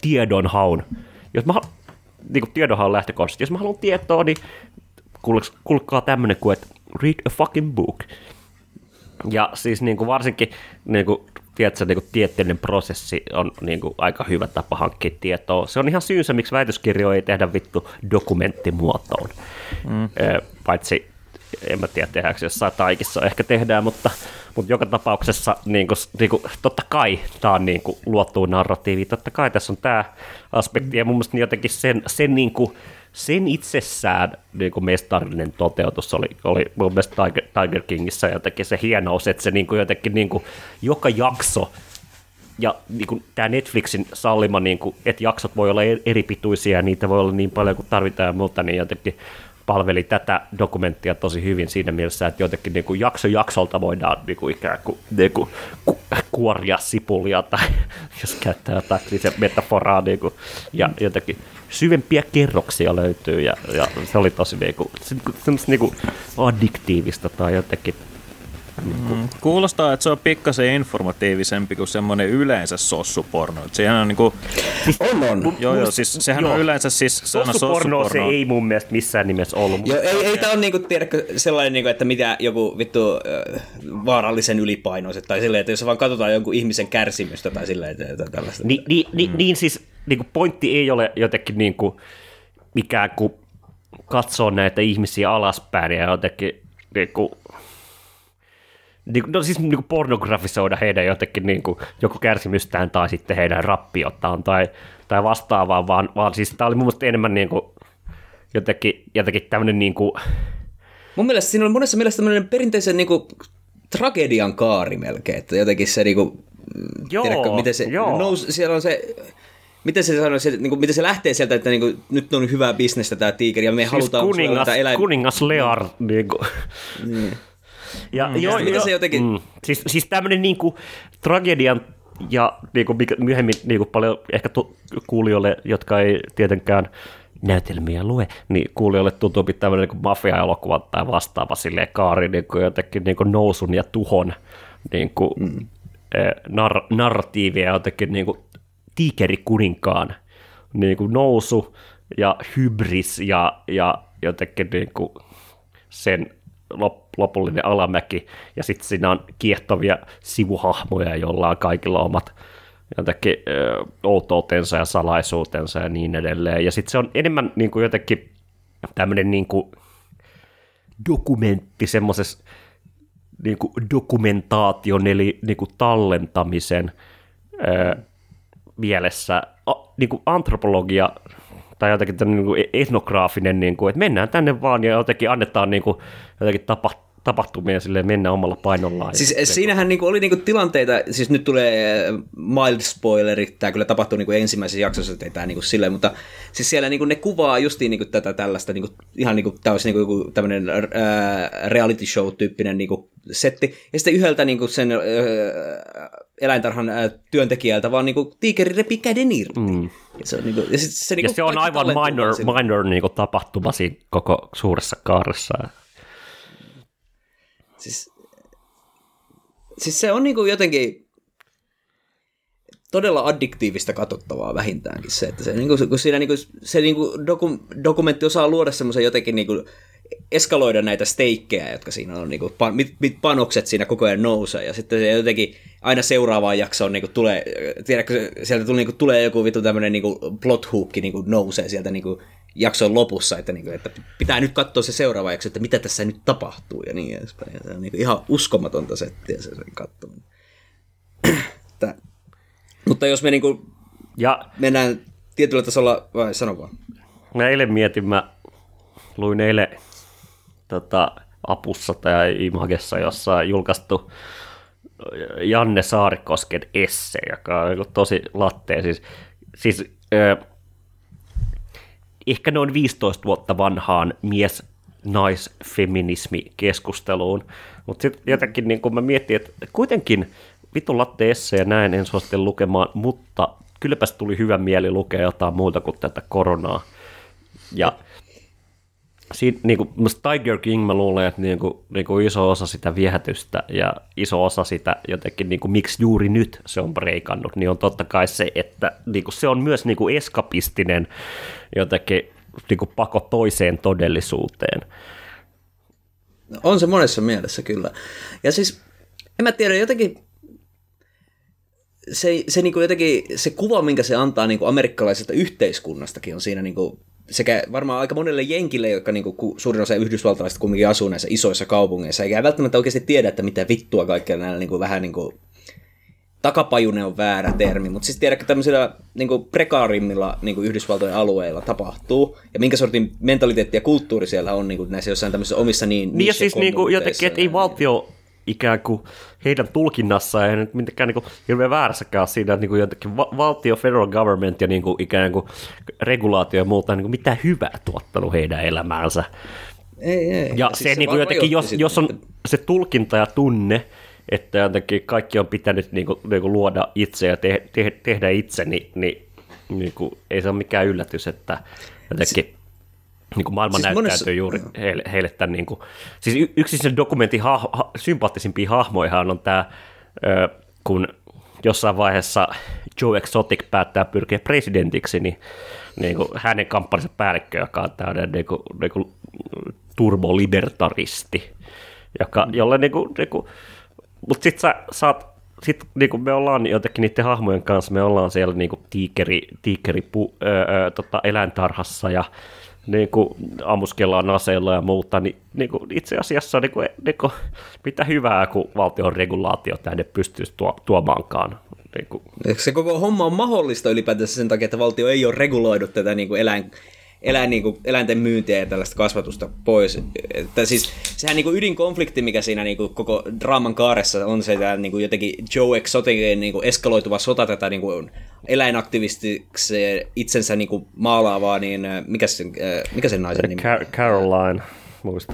tiedonhaun. Jos mä, hal- niin kuin tiedonhaun lähtökohtaisesti, jos mä haluan tietoa, niin kuul- kuulkaa tämmöinen kuin, että read a fucking book. Ja siis niin kuin varsinkin niin kuin, tiedätkö, niin kuin tieteellinen prosessi on niin kuin, aika hyvä tapa hankkia tietoa. Se on ihan syynsä, miksi väitöskirjoja ei tehdä vittu dokumenttimuotoon. Mm. Paitsi, en mä tiedä tehdäänkö jossain taikissa, ehkä tehdään, mutta, mutta joka tapauksessa niin kuin, niin kuin, totta kai tämä on niin kuin, luotu narratiivi, totta kai tässä on tämä aspekti, ja mun mielestä jotenkin sen, sen niin kuin, sen itsessään niin kuin mestarillinen toteutus oli, oli mun mielestä Tiger, Tiger Kingissä jotenkin se hienous, että se niin kuin jotenkin niin kuin, joka jakso ja niin kuin, tämä Netflixin sallima, niin kuin, että jaksot voi olla eri pituisia ja niitä voi olla niin paljon kuin tarvitaan ja muuta, niin jotenkin palveli tätä dokumenttia tosi hyvin siinä mielessä, että jotenkin niin kuin jakso jaksolta voidaan niin kuin ikään kuin, niin kuin ku, kuoria sipulia tai jos käyttää jotain metaforaa niin kuin, ja jotenkin syvempiä kerroksia löytyy ja, ja se oli tosi niin kuin, semmoista niin kuin addiktiivista tai jotenkin Mm, kuulostaa, että se on pikkasen informatiivisempi kuin semmoinen yleensä sossuporno. Sehän on niinku... On, on. Joo, joo, siis sehän joo. on yleensä siis sana Sossuporno se sossuporno. ei mun mielestä missään nimessä ollut. Joo, ei, ei tää on niinku, tiedätkö, sellainen, niinku, että mitä joku vittu äh, vaarallisen ylipainoiset, tai silleen, että jos vaan katsotaan jonkun ihmisen kärsimystä tai silleen, että, että tällaista. Ni, ni, ni, mm. Niin siis niin kuin pointti ei ole jotenkin niin kuin, ikään kuin katsoa näitä ihmisiä alaspäin ja jotenkin niin niin, kuin- no siis niin kuin pornografisoida heidän jotenkin niin kuin, joko kärsimystään tai sitten heidän rappiottaan tai, tai vastaavaa, vaan, vaan siis tämä oli mun mielestä enemmän niin kuin, jotenkin, jotenkin tämmöinen niin kuin, Mun mielestä siinä on monessa mielessä tämmöinen perinteisen niinku, tragedian kaari melkein, että jotenkin se niinku, Joo, tiedätkö, miten se joo. nous, siellä on se, miten se sanoo, se, niinku, miten se lähtee sieltä, että niinku, nyt on hyvää bisnestä tämä tiikeri ja me siis halutaan kuningas, eläin... kuningas Lear. Niin kuin. Ja, mm, joo, joo, se jotenkin- mm, siis, siis tämmöinen niin kuin, tragedian ja niin kuin, mikä myöhemmin niin kuin paljon ehkä tu- kuulijoille, jotka ei tietenkään näytelmiä lue, niin kuulijoille tuntuu tämmöinen niin kuin mafia-elokuva tai vastaava silleen kaari niin kuin jotenkin niin kuin nousun ja tuhon niin kuin, mm. nar- narratiivia ja jotenkin niin kuin tiikerikuninkaan niin kuin nousu ja hybris ja, ja jotenkin niin kuin sen lop- lopullinen alamäki, ja sitten siinä on kiehtovia sivuhahmoja, joilla on kaikilla omat jotenkin ö, outoutensa ja salaisuutensa ja niin edelleen. Ja sitten se on enemmän niin kuin jotenkin tämmöinen niin kuin dokumentti semmoisessa niin kuin dokumentaation eli niin kuin tallentamisen ö, mielessä a, niin kuin antropologia tai jotenkin niin kuin etnograafinen, niin kuin, että mennään tänne vaan ja jotenkin annetaan niin kuin, jotenkin tapa, tapahtumia sille mennä omalla painollaan. Siis ja, siinähän niinku oli niinku tilanteita, siis nyt tulee äh, mild spoileri, tämä kyllä tapahtui niinku ensimmäisessä jaksossa, että ei tämä niinku silleen, mutta siis siellä niinku ne kuvaa justiin niinku tätä tällaista, niinku, ihan niinku, tämä olisi niinku joku tämmöinen äh, reality show-tyyppinen niinku setti, ja sitten yhdeltä niinku sen äh, eläintarhan äh, työntekijältä vaan niinku tiikeri repi käden irti. Mm. Ja se on, niinku, ja sit se, niinku ja se on aivan minor, minor niin kuin tapahtuma siinä koko suuressa kaaressa. Siis, siis se on niinku jotenkin todella addiktiivista katsottavaa vähintäänkin se, että se, niinku, kun siinä niinku, se niinku doku, dokumentti osaa luoda semmoisen jotenkin niinku, eskaloida näitä steikkejä, jotka siinä on, niinku, pan, mit, mit panokset siinä koko ajan nousee, ja sitten se jotenkin aina seuraavaan jaksoon niinku, tulee, tiedätkö, sieltä tuli, niinku, tulee joku vittu tämmöinen niinku, plot hook niinku, nousee sieltä niinku, jakson lopussa, että, niinku, että pitää nyt katsoa se seuraava jakso, että mitä tässä nyt tapahtuu ja niin edespäin. Ja se on niinku, ihan uskomatonta settiä se sen katsominen. Että- Mutta jos me niinku, Ja mennään tietyllä tasolla, vai sano vaan. mä eilen mietin, mä luin eilen tota, Apussa tai Imagessa, jossa on julkaistu Janne Saarikosken esse, joka on niinku tosi lattea. Siis, siis ö, ehkä noin 15 vuotta vanhaan mies naisfeminismi-keskusteluun, mutta sitten jotenkin niin kun mä mietin, että kuitenkin vitun latte ja näin en suosittele lukemaan, mutta kylläpäs tuli hyvä mieli lukea jotain muuta kuin tätä koronaa. Ja siinä, niin kuin, Tiger King mä luulen, että niin kuin, niin kuin iso osa sitä viehätystä ja iso osa sitä jotenkin, niin kuin, miksi juuri nyt se on breikannut, niin on totta kai se, että niin kuin, se on myös niin kuin eskapistinen jotenkin niin kuin pako toiseen todellisuuteen. On se monessa mielessä kyllä. Ja siis, en mä tiedä, jotenkin se, se, niin kuin jotenkin, se kuva, minkä se antaa niin kuin amerikkalaisesta yhteiskunnastakin on siinä niin kuin, sekä varmaan aika monelle jenkille, jotka niin kuin, suurin osa yhdysvaltalaisista kumminkin asuu näissä isoissa kaupungeissa, eikä välttämättä oikeasti tiedä, että mitä vittua kaikkea näillä niin kuin, vähän niin kuin, takapajune on väärä termi, mutta siis tiedätkö tämmöisillä niin kuin prekaarimmilla niin kuin Yhdysvaltojen alueilla tapahtuu, ja minkä sortin mentaliteetti ja kulttuuri siellä on niin kuin näissä jossain tämmöisissä omissa niin Niin ja siis niin kuin jotenkin, että ei valtio ikään kuin heidän tulkinnassa ei nyt mitenkään niin hirveän väärässäkään siinä, että niin kuin jotenkin va- valtio, federal government ja niin kuin ikään kuin regulaatio ja muuta niin kuin mitä hyvää tuottanut heidän elämäänsä. Ei, ei. Ja siis se, se niin kuin jotenkin, jos, jos on se tulkinta ja tunne, että jotenkin kaikki on pitänyt niin kuin, niin kuin luoda itse ja te, te, tehdä itse, niin, niin, niin kuin, ei se ole mikään yllätys, että jotenkin niin kuin maailma siis näyttäytyy monessa... juuri heille, heille tämän, niin kuin, siis yksi sen dokumentin ha- ha- sympaattisimpia hahmoja on tämä, ö, kun jossain vaiheessa Joe Exotic päättää pyrkiä presidentiksi, niin, niin kuin hänen kampanjansa päällikkö, joka on tämmöinen niin kuin, niin kuin turbolibertaristi, joka, jolle niin kuin, niin kuin, mutta sitten sä saat sit, niinku me ollaan jotenkin niiden hahmojen kanssa, me ollaan siellä niinku tiikeri, tiikeri pu, öö, tota, eläintarhassa ja niinku, ammuskellaan aseilla ja muuta, niin niinku, itse asiassa niinku, niinku, mitä hyvää, kun valtion regulaatio tänne pystyisi tuo, tuomaankaan. Niinku. Se koko homma on mahdollista ylipäätänsä sen takia, että valtio ei ole reguloidut tätä niinku eläin, eläin, niin kuin, eläinten myyntiä ja tällaista kasvatusta pois. Että siis, sehän niin kuin ydinkonflikti, mikä siinä niin kuin, koko draaman kaaressa on se tämä niin kuin, jotenkin Joe Exoticin niin kuin, eskaloituva sota tätä niin kuin, eläinaktivistiksi itsensä niin kuin, maalaavaa, niin mikä sen, mikä sen naisen nimi? Car- Caroline.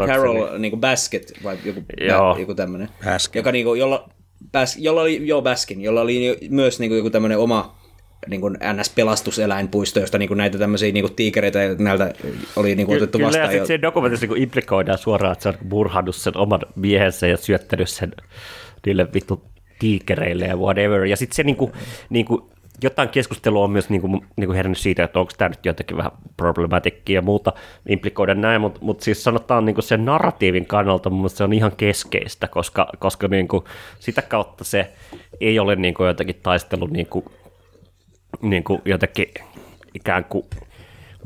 Carol niin kuin Basket vai joku, Joo. joku tämmöinen. Baskin. Joka, niin kuin, jolla, Bas, jolla oli, joo, Baskin, jolla oli myös niin kuin, joku tämmöinen oma niin kuin NS-pelastuseläinpuisto, josta niin kuin näitä tämmöisiä niin kuin tiikereitä näiltä oli niin kuin otettu Kyllä, vastaan. Kyllä, ja se dokumentissa niin implikoidaan suoraan, että se on burhannut sen oman miehensä ja syöttänyt sen niille vittu tiikereille ja whatever. Ja sitten se niin kuin, niin kuin, jotain keskustelua on myös niin kuin, niin kuin herännyt siitä, että onko tämä nyt jotenkin vähän problematikkia ja muuta implikoida näin, mutta mut siis sanotaan niin kuin sen narratiivin kannalta mun se on ihan keskeistä, koska, koska niin kuin, sitä kautta se ei ole niin kuin jotenkin taistelu niin kuin niin kuin jotenkin ikään kuin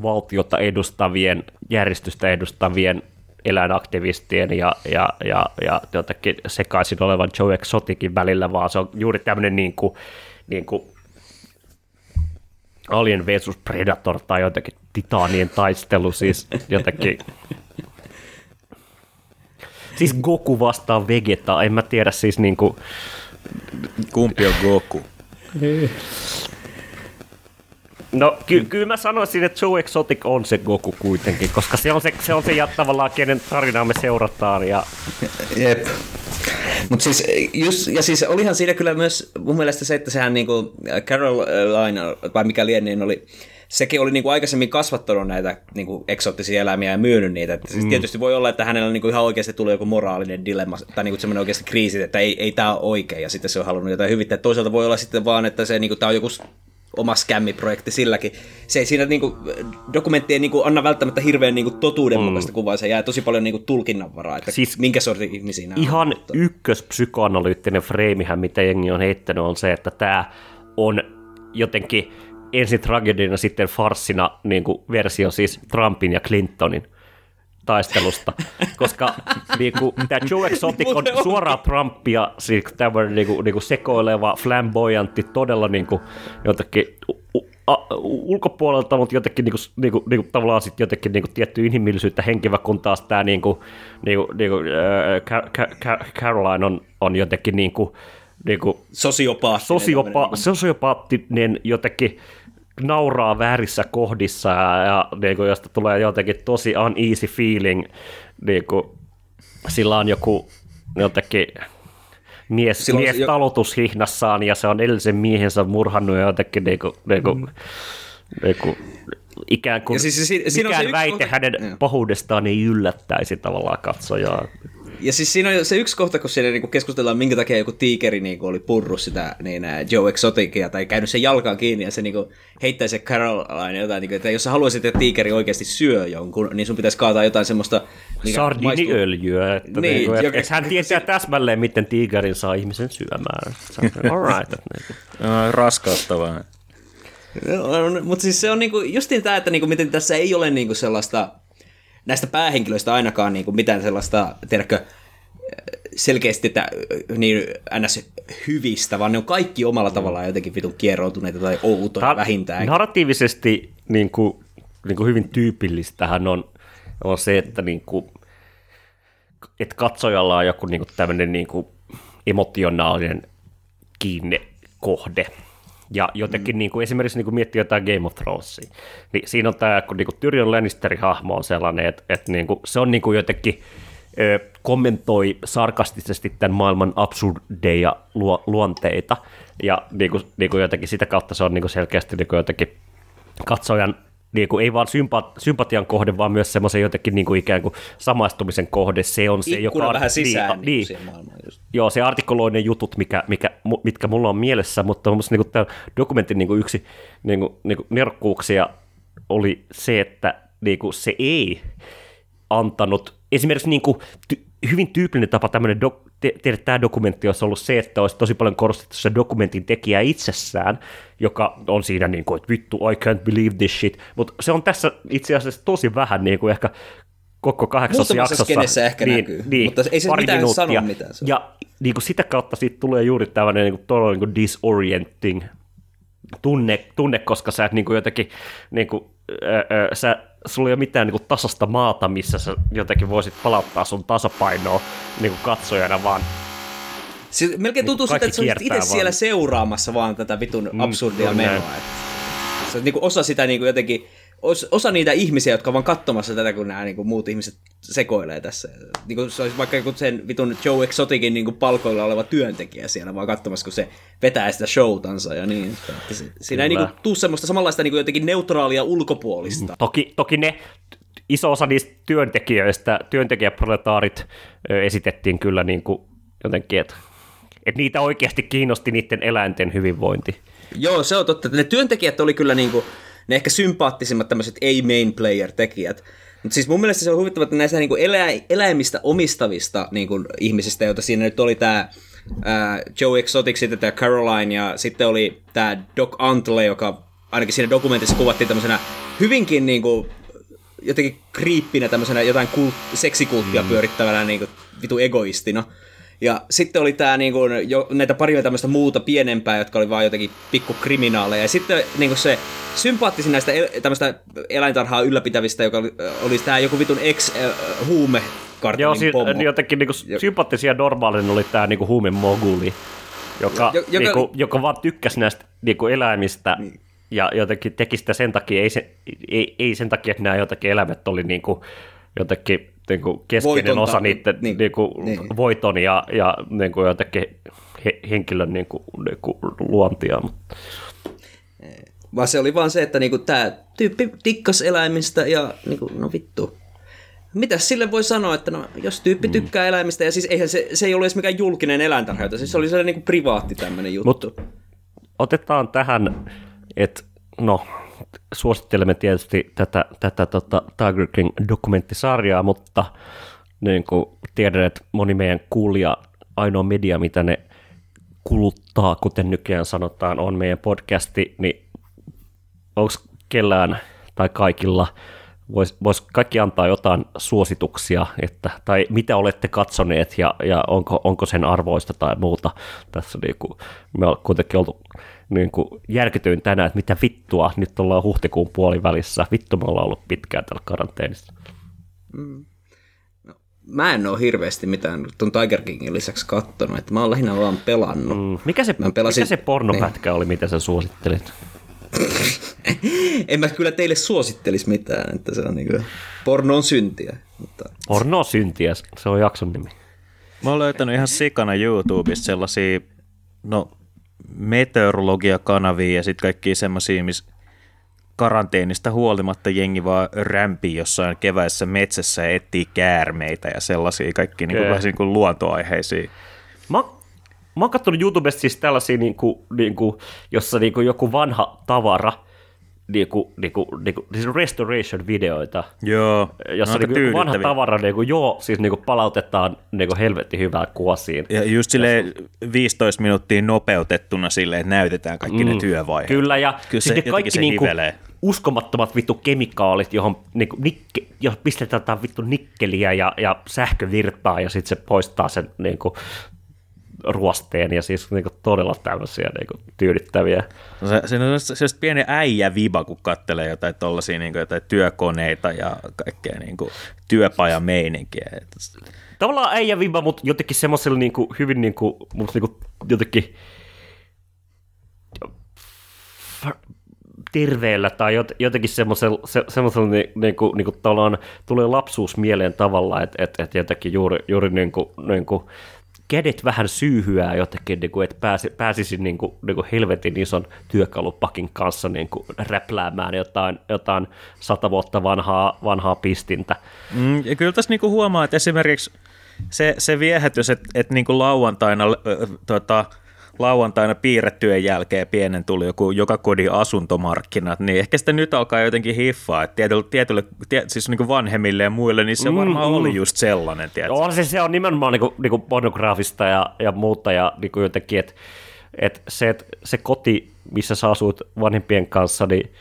valtiota edustavien, järjestystä edustavien eläinaktivistien ja, ja, ja, ja jotenkin sekaisin olevan Joe Exoticin välillä, vaan se on juuri tämmöinen niin kuin, niin kuin Alien vs Predator tai jotenkin titaanien taistelu, siis jotenkin Siis Goku vastaan Vegeta, en mä tiedä siis niinku... Kumpi on Goku? No ky- kyllä mä sanoisin, että Joe Exotic on se Goku kuitenkin, koska se on se, se, on se ja tavallaan kenen tarinaa me seurataan. Ja... Jep. Mutta siis, just, ja siis olihan siinä kyllä myös mun mielestä se, että sehän niinku Caroline, vai mikä lienee, niin oli, sekin oli niinku aikaisemmin kasvattanut näitä niinku eksoottisia eläimiä ja myynyt niitä. Että siis mm. Tietysti voi olla, että hänellä niinku ihan oikeasti tulee joku moraalinen dilemma tai niinku semmoinen oikeasti kriisi, että ei, ei tämä ole oikein ja sitten se on halunnut jotain hyvittää. Toisaalta voi olla sitten vaan, että se niinku, tämä on joku oma skämmiprojekti silläkin. Se ei siinä niinku, dokumentti ei niinku, anna välttämättä hirveän niinku, totuudenmukaista mm. kuvaa, se jää tosi paljon niinku, tulkinnanvaraa, että siis minkä sortin ihmisiä nämä Ihan on. Ihan ykköspsykoanalyyttinen freimihän, mitä jengi on heittänyt, on se, että tämä on jotenkin ensin tragediana, sitten farssina niin kuin versio siis Trumpin ja Clintonin taistelusta, koska niin kuin, tämä Joe Exotic on suoraan Trumpia, siis tämmöinen niin kuin, niin kuin sekoileva, flamboyantti, todella niin kuin, jotenkin a, ulkopuolelta, mutta jotenkin niin kuin, niin kuin, niin kuin, tavallaan sitten jotenkin niin kuin, tietty inhimillisyyttä henkivä, kun taas tämä niin kuin, niin kuin, niin kuin, äh, Caroline on, on jotenkin niin kuin, niin kuin, sosiopaattinen, sosiopa, sosiopaattinen jotenkin nauraa väärissä kohdissa ja, ja niin kuin, josta tulee jotenkin tosi uneasy feeling, niin kuin, sillä on joku jotenkin mies, Silloin mies jo- talutushihnassaan ja se on edellisen miehensä murhannut ja jotenkin niinku, niinku, mm. niinku, ikään kuin Ja siis si- siinä on se mikään yksi väite kohta- hänen pahuudestaan ei yllättäisi tavallaan katsojaa. Ja siis siinä on se yksi kohta, kun siinä niinku keskustellaan, minkä takia joku tiikeri niinku oli purru sitä niin Joe Exoticia tai käynyt sen jalkaan kiinni ja se niinku heittää se Caroline jotain, niinku, että jos sä haluaisit, että tiikeri oikeasti syö jonkun, niin sun pitäisi kaataa jotain semmoista... Sardiniöljyä, että, Niin, niinku, että, joka- hän tietää täsmälleen, miten tigerin saa ihmisen syömään. All right. niinku. Raskauttavaa. Mutta siis se on niinku, justiin tämä, että niinku, miten tässä ei ole niinku sellaista, näistä päähenkilöistä ainakaan niinku mitään sellaista, tiedätkö, selkeästi että, niin ns. hyvistä, vaan ne on kaikki omalla tavallaan jotenkin vitun kieroutuneita tai outoja Nar- vähintäänkin. Narratiivisesti niin kuin, niin kuin hyvin tyypillistähän on, on se, että, niin kuin, että katsojalla on joku niin kuin tämmöinen niin kuin emotionaalinen kiinnekohde. Ja jotenkin mm. niin kuin, esimerkiksi niin kuin miettii jotain Game of Thronesia, niin siinä on tämä, kun niin kuin Tyrion Lannisterin hahmo on sellainen, että, että niin kuin, se on niin kuin jotenkin ö, kommentoi sarkastisesti tämän maailman absurdeja luo, luonteita, ja niin kuin, niin kuin jotenkin sitä kautta se on niin kuin selkeästi niin kuin jotenkin katsojan niin kuin, ei vaan sympa- sympatian kohde, vaan myös semmoisen jotenkin niin kuin ikään kuin samaistumisen kohde. Se on se, Ikkuna joka... vähän sisään niin, niin, niin, siihen maailmaan just. Joo, se artikuloinen jutut, mikä, mikä, mitkä mulla on mielessä, mutta mun niin tämä dokumentin niin kuin yksi niin kuin, niin kuin nerokkuuksia oli se, että niin kuin se ei antanut, esimerkiksi niin kuin, ty- hyvin tyypillinen tapa tämmöinen dok- tehdä tämä dokumentti olisi ollut se, että olisi tosi paljon korostettu se dokumentin tekijää itsessään, joka on siinä niin kuin, että vittu, I can't believe this shit, mutta se on tässä itse asiassa tosi vähän niin kuin ehkä koko kahdeksassa Muutamassa jaksossa. ehkä niin, näkyy, niin, mutta ei se mitään minuuttia. sano mitään. Se on. Ja niin kuin sitä kautta siitä tulee juuri tämmöinen niin kuin, todella niin kuin disorienting tunne, tunne, koska sä et niin kuin jotenkin, niin kuin, ää, ää, sä, sulla ei ole mitään niin kuin tasasta maata, missä sä jotenkin voisit palauttaa sun tasapainoa niin kuin katsojana, vaan Se, melkein tuntuu Niin, siltä, että sä itse siellä vaan. seuraamassa vaan tätä vitun absurdia on näin. menoa. Että se on niinku osa sitä niinku jotenkin, osa niitä ihmisiä, jotka on vaan katsomassa tätä, kun nämä niinku muut ihmiset sekoilee tässä. Niinku se olisi vaikka joku sen vitun Joe Exoticin niinku palkoilla oleva työntekijä siellä vaan katsomassa, kun se vetää sitä showtansa ja niin. Siinä ei Kyllä. niinku tuu semmoista samanlaista niinku jotenkin neutraalia ulkopuolista. Toki, toki ne iso osa niistä työntekijöistä, työntekijäproletaarit esitettiin kyllä niin kuin jotenkin, että, että niitä oikeasti kiinnosti niiden eläinten hyvinvointi. Joo, se on totta. Ne työntekijät oli kyllä niinku, ne ehkä sympaattisimmat tämmöiset ei-main player-tekijät. Mutta siis mun mielestä se on huvittava, että näistä niinku elä, eläimistä omistavista niinku, ihmisistä, joita siinä nyt oli tämä Joe Exotic, sitten tämä Caroline ja sitten oli tämä Doc Antle, joka ainakin siinä dokumentissa kuvattiin tämmöisenä hyvinkin niinku, jotenkin kriippinä tämmöisenä jotain kult, seksikulttia mm. pyörittävänä niinku, vitu egoistina. Ja sitten oli tää niinku, jo, näitä paria tämmöistä muuta pienempää, jotka oli vaan jotenkin pikkukriminaaleja. Ja sitten niinku se sympaattisin näistä el, tämmöistä eläintarhaa ylläpitävistä, joka oli, oli tää joku vitun ex-huume Joo, si- pomo. jotenkin niin kuin, sympaattisia normaalinen oli tämä niin huume moguli, joka, Jo- joka- niin kuin, joka vaan tykkäsi näistä niin kuin eläimistä niin. ja jotenkin teki sitä sen takia, ei, se, ei, ei sen takia, että nämä jotenkin eläimet oli niin kuin, jotenkin niin kuin keskeinen Voitonta, osa niiden niin, niin, niin kuin, niin. voiton ja, ja niin kuin jotenkin he, henkilön niin kuin, niin kuin luontia. Mutta Vaan se oli vaan se, että niinku tämä tyyppi dikkas eläimistä ja niinku, no vittu. Mitäs sille voi sanoa, että no, jos tyyppi tykkää mm. eläimistä, ja siis eihän se, se ei ollut edes mikään julkinen eläintarha, joten siis se oli sellainen niinku privaatti tämmöinen juttu. Mut- otetaan tähän, että no, suosittelemme tietysti tätä, tätä tota, Tiger King dokumenttisarjaa, mutta niin kuin tiedän, että moni meidän kuulija, ainoa media, mitä ne kuluttaa, kuten nykyään sanotaan, on meidän podcasti, niin onko kellään tai kaikilla, voisi vois kaikki antaa jotain suosituksia, että, tai mitä olette katsoneet ja, ja onko, onko sen arvoista tai muuta. Tässä niin kuin, me ollaan kuitenkin oltu niin kuin järkytyin tänään, että mitä vittua, nyt ollaan huhtikuun puolivälissä, vittu me ollaan ollut pitkään täällä karanteenissa. Mä en oo hirveästi mitään tuon Tiger Kingin lisäksi kattonut, että mä oon lähinnä vaan pelannut. Mm, Mikä se, Mä pelasin- mikä se pornopätkä oli, mitä sä suosittelit? En mä kyllä teille suosittelis mitään, että se on niinku, porno on syntiä. Mutta Porno on syntiä, se on jakson nimi. Mä oon löytänyt ihan sikana YouTubesta sellaisia, no meteorologiakanavia ja sitten kaikkia semmoisia, missä karanteenista huolimatta jengi vaan rämpii jossain keväisessä metsässä ja etsii käärmeitä ja sellaisia kaikki niin kuin, vähän niin kuin luontoaiheisia. Mä, mä oon katsonut YouTubesta siis tällaisia, niin kuin, niin kuin, jossa niin kuin joku vanha tavara, niin kuin, niin kuin, niin kuin, siis restoration-videoita, Joo, jossa no, niin joku vanha tavara, niin kuin, joo, siis niin kuin palautetaan niin kuin helvetti hyvää kuosiin. Ja just silleen 15 minuuttia nopeutettuna silleen, että näytetään kaikki mm, ne työvaiheet. Kyllä, ja Kyllä se sitten jotenkin kaikki se niinku hivelee. uskomattomat vittu kemikaalit, johon niinku nikke, jos pistetään vittu nikkeliä ja, ja sähkövirtaa, ja sitten se poistaa sen niinku ruosteen, ja siis niinku todella tämmöisiä niinku tyydyttäviä. No se, se on sellaista pieni äijä viba, kun kattelee jotain tollaisia niin jotain työkoneita ja kaikkea niin kuin, työpajameininkiä. Tavallaan äijä vimma, mutta jotenkin semmoisella niinku, hyvin niinku, musta niinku, jotenkin terveellä tai jot, jotenkin semmoisella, se, semmoisella ni, niinku, niinku, tavallaan tulee lapsuus mieleen tavalla, että et, et jotenkin juuri, juuri niinku, niinku, kädet vähän syyhyää jotenkin, niinku, että pääsi, pääsisi niinku, niinku helvetin ison työkalupakin kanssa niinku, räpläämään jotain, jotain sata vuotta vanhaa, vanhaa pistintä. Mm, ja kyllä tässä niinku huomaa, että esimerkiksi se, se viehätys, että, että niinku lauantaina, ö, tota, lauantaina piirrettyjen jälkeen pienen tuli joku joka kodin asuntomarkkinat, niin ehkä sitä nyt alkaa jotenkin hiffaa, että tietylle, tietylle tie, siis niinku vanhemmille ja muille, niin se varmaan Mm, oli mm. just sellainen, tiedätkö? On se, se on nimenomaan niinku, niinku pornograafista ja, ja muuta ja niinku jotenkin, että et se, et se koti, missä sä asut vanhempien kanssa, niin,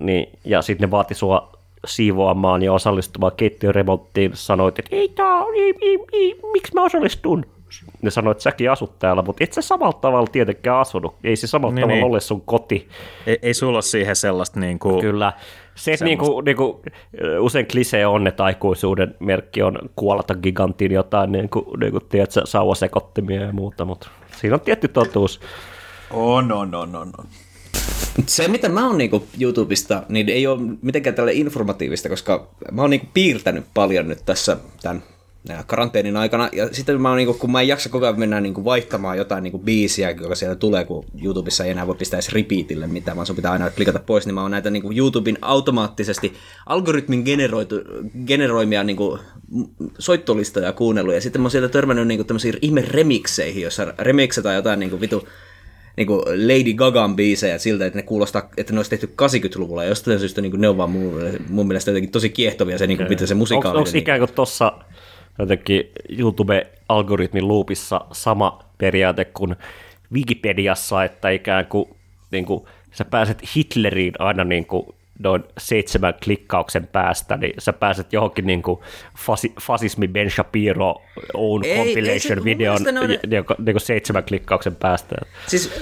niin, ja sitten ne vaati sua siivoamaan ja osallistumaan keittiöremonttiin, sanoit, että ei tää, ei, ei, ei, miksi mä osallistun? Ne sanoit, että säkin asut täällä, mutta et sä samalla tavalla tietenkään asunut. Ei se samalla Niin, tavalla niin. ole sun koti. Ei, ei sulla ole siihen sellaista niin kuin, Kyllä. Se, että niinku, niinku, usein klisee on, että aikuisuuden merkki on kuolata gigantin jotain, niinku, niinku, tiedätkö, sauvasekottimia ja muuta, mutta siinä on tietty totuus. On, on, on, on. on. Se, mitä mä oon niinku YouTubesta, niin ei ole mitenkään tälle informatiivista, koska mä oon niinku piirtänyt paljon nyt tässä tämän karanteenin aikana, ja sitten mä niinku, kun mä en jaksa koko ajan mennä niinku vaihtamaan jotain niinku biisiä, joka sieltä tulee, kun YouTubessa ei enää voi pistää edes repeatille mitään, vaan sun pitää aina klikata pois, niin mä oon näitä niinku YouTuben automaattisesti algoritmin generoitu, generoimia niinku m- soittolistoja kuunnellut, ja sitten mä oon sieltä törmännyt niinku tämmöisiin ihme remikseihin, jossa remiksataan jotain niinku vitu niinku Lady Gagan biisejä siltä, että ne kuulostaa, että ne olisi tehty 80-luvulla, ja jostain syystä niinku ne on vaan mun, mun mielestä jotenkin tosi kiehtovia se, niinku, miten se musikaalinen... Onko ikään kuin tuossa jotenkin YouTube-algoritmin loopissa sama periaate kuin Wikipediassa, että ikään kuin, niin kuin sä pääset Hitleriin aina niin kuin noin seitsemän klikkauksen päästä, niin sä pääset johonkin niin kuin fasi, fasismi Ben Shapiro own Ei, ei se- compilation mun videon on- niin kuin, niin kuin seitsemän klikkauksen päästä. Siis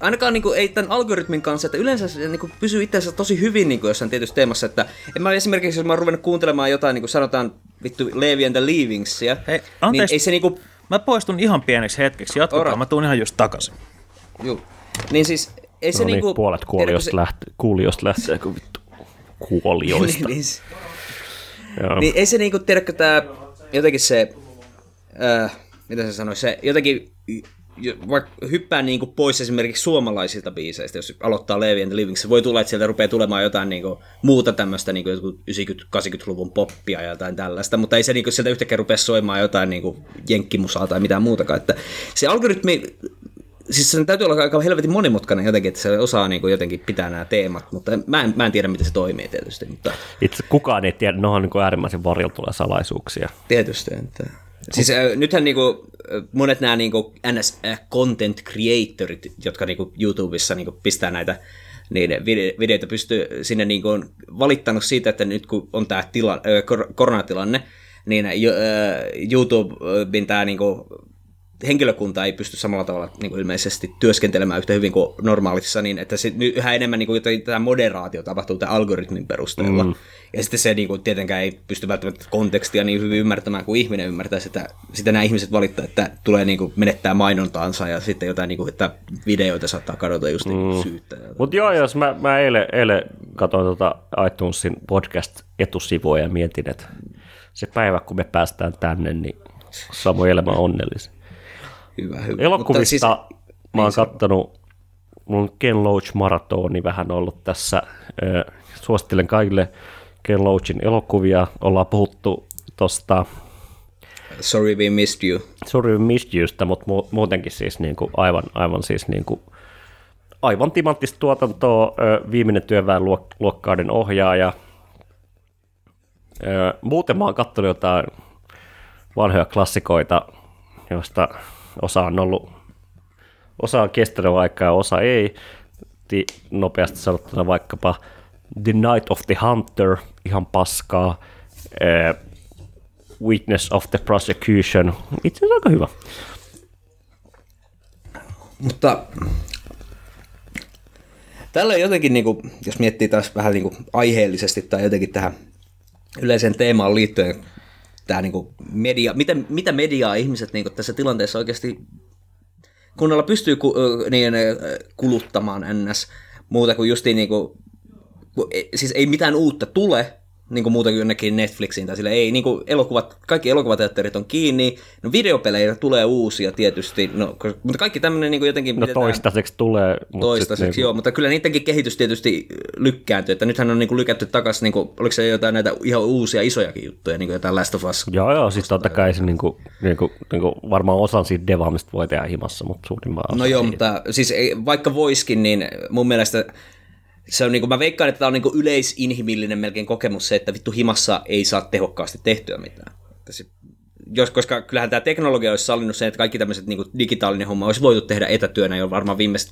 ainakaan niinku, ei tämän algoritmin kanssa, että yleensä se niinku, pysyy itseensä tosi hyvin niinku, jossain tietyssä teemassa, että en mä esimerkiksi, jos mä oon ruvennut kuuntelemaan jotain, niinku sanotaan vittu Levi and the Leavingsia, Hei, niin anteeksi. ei se niinku, Mä poistun ihan pieneksi hetkeksi, jatkakaa, Alright. mä tuun ihan just takaisin. juu, niin siis ei se No niin, niinku... puolet tiedätkö kuulijoista, se- lähtee, kuulijoista lähtee kuin vittu kuolijoista. niin, niin, Joo. Niin ei se niinku, tiedätkö tää jotenkin se, äh, mitä se sanoisi, se jotenkin jo- vaikka hyppää niinku pois esimerkiksi suomalaisilta biiseistä, jos aloittaa Levi and the Living, se voi tulla, että sieltä rupeaa tulemaan jotain niinku muuta tämmöistä niinku 90-80-luvun poppia ja jotain tällaista, mutta ei se niinku sieltä yhtäkkiä rupea soimaan jotain niinku jenkkimusaa tai mitään muutakaan, että se algoritmi Siis sen täytyy olla aika helvetin monimutkainen jotenkin, että se osaa niin jotenkin pitää nämä teemat, mutta mä en, mä en tiedä, miten se toimii tietysti, mutta Itse kukaan ei tiedä, ne on niin kuin äärimmäisen varjeltuja salaisuuksia. Tietysti. Että... Siis äh, nythän niinku, monet nämä niinku NS content creatorit, jotka niinku YouTubessa niinku pistää näitä niin vide- videoita pystyy sinne niinku on valittanut siitä, että nyt kun on tämä tila, kor- koronatilanne, niin jo, YouTuben tämä niinku henkilökunta ei pysty samalla tavalla niin kuin ilmeisesti työskentelemään yhtä hyvin kuin normaalissa, niin että se nyt yhä enemmän niin kuin, tämä moderaatio tapahtuu tämän algoritmin perusteella. Mm. Ja sitten se niin kuin, tietenkään ei pysty välttämättä kontekstia niin hyvin ymmärtämään kuin ihminen ymmärtää sitä. Sitten nämä ihmiset valittaa, että tulee niin kuin, menettää mainontaansa ja sitten jotain, niin kuin, että videoita saattaa kadota just niin kuin, syyttä. Mutta joo, jos mä, mä eilen, eilen katsoin tota iTunesin podcast-etusivua ja mietin, että se päivä, kun me päästään tänne, niin Samoin elämä on onnellisen. Hyvä, hyvä. Elokuvista siis- mä oon niin kattonut, mulla on Ken Loach maratoni vähän ollut tässä. Suosittelen kaikille Ken Loachin elokuvia. Ollaan puhuttu tuosta Sorry we missed you. Sorry Missed Yousta, mutta mu- muutenkin siis niinku aivan, aivan siis niinku aivan timanttista tuotantoa, viimeinen työväen luok- luokkauden ohjaaja. Muuten mä oon katsonut jotain vanhoja klassikoita, joista osa on ollut, osa on kestänyt aikaa osa ei. Ti- nopeasti sanottuna vaikkapa The Night of the Hunter, ihan paskaa. Ö, Witness of the Prosecution, itse asiassa aika hyvä. Mutta tällä jotenkin, niin kuin, jos miettii taas vähän niin kuin aiheellisesti tai jotenkin tähän yleiseen teemaan liittyen, tämä niin kuin media, mitä, mitä mediaa ihmiset niin kuin tässä tilanteessa oikeasti kunnolla pystyy ku, niin, kuluttamaan ns. muuta kuin justiin niin kuin, ku- e- siis ei mitään uutta tule, niin kuin muuta kuin jonnekin Netflixiin tai sille ei, niin kuin elokuvat, kaikki elokuvateatterit on kiinni, no videopelejä tulee uusia tietysti, no, mutta kaikki tämmöinen niin kuin jotenkin... No toistaiseksi tulee. Mutta Toistaiseksi, sit joo, mutta kyllä niidenkin kehitys tietysti lykkääntyy, että nythän on niinku lykätty takaisin, niinku, oliko se jotain näitä ihan uusia isojakin juttuja, niin kuin jotain Last of Us. Joo, joo, siis totta kai se niinku, niinku, niinku, varmaan osan siitä devaamista voi tehdä himassa, mutta suurimman osa No joo, ei. mutta siis ei, vaikka voiskin, niin mun mielestä se on niinku, mä veikkaan, että tämä on niinku yleisinhimillinen melkein kokemus se, että vittu himassa ei saa tehokkaasti tehtyä mitään. Että se, jos, koska kyllähän tämä teknologia olisi sallinut sen, että kaikki tämmöiset niinku digitaalinen homma olisi voitu tehdä etätyönä jo varmaan viimeiset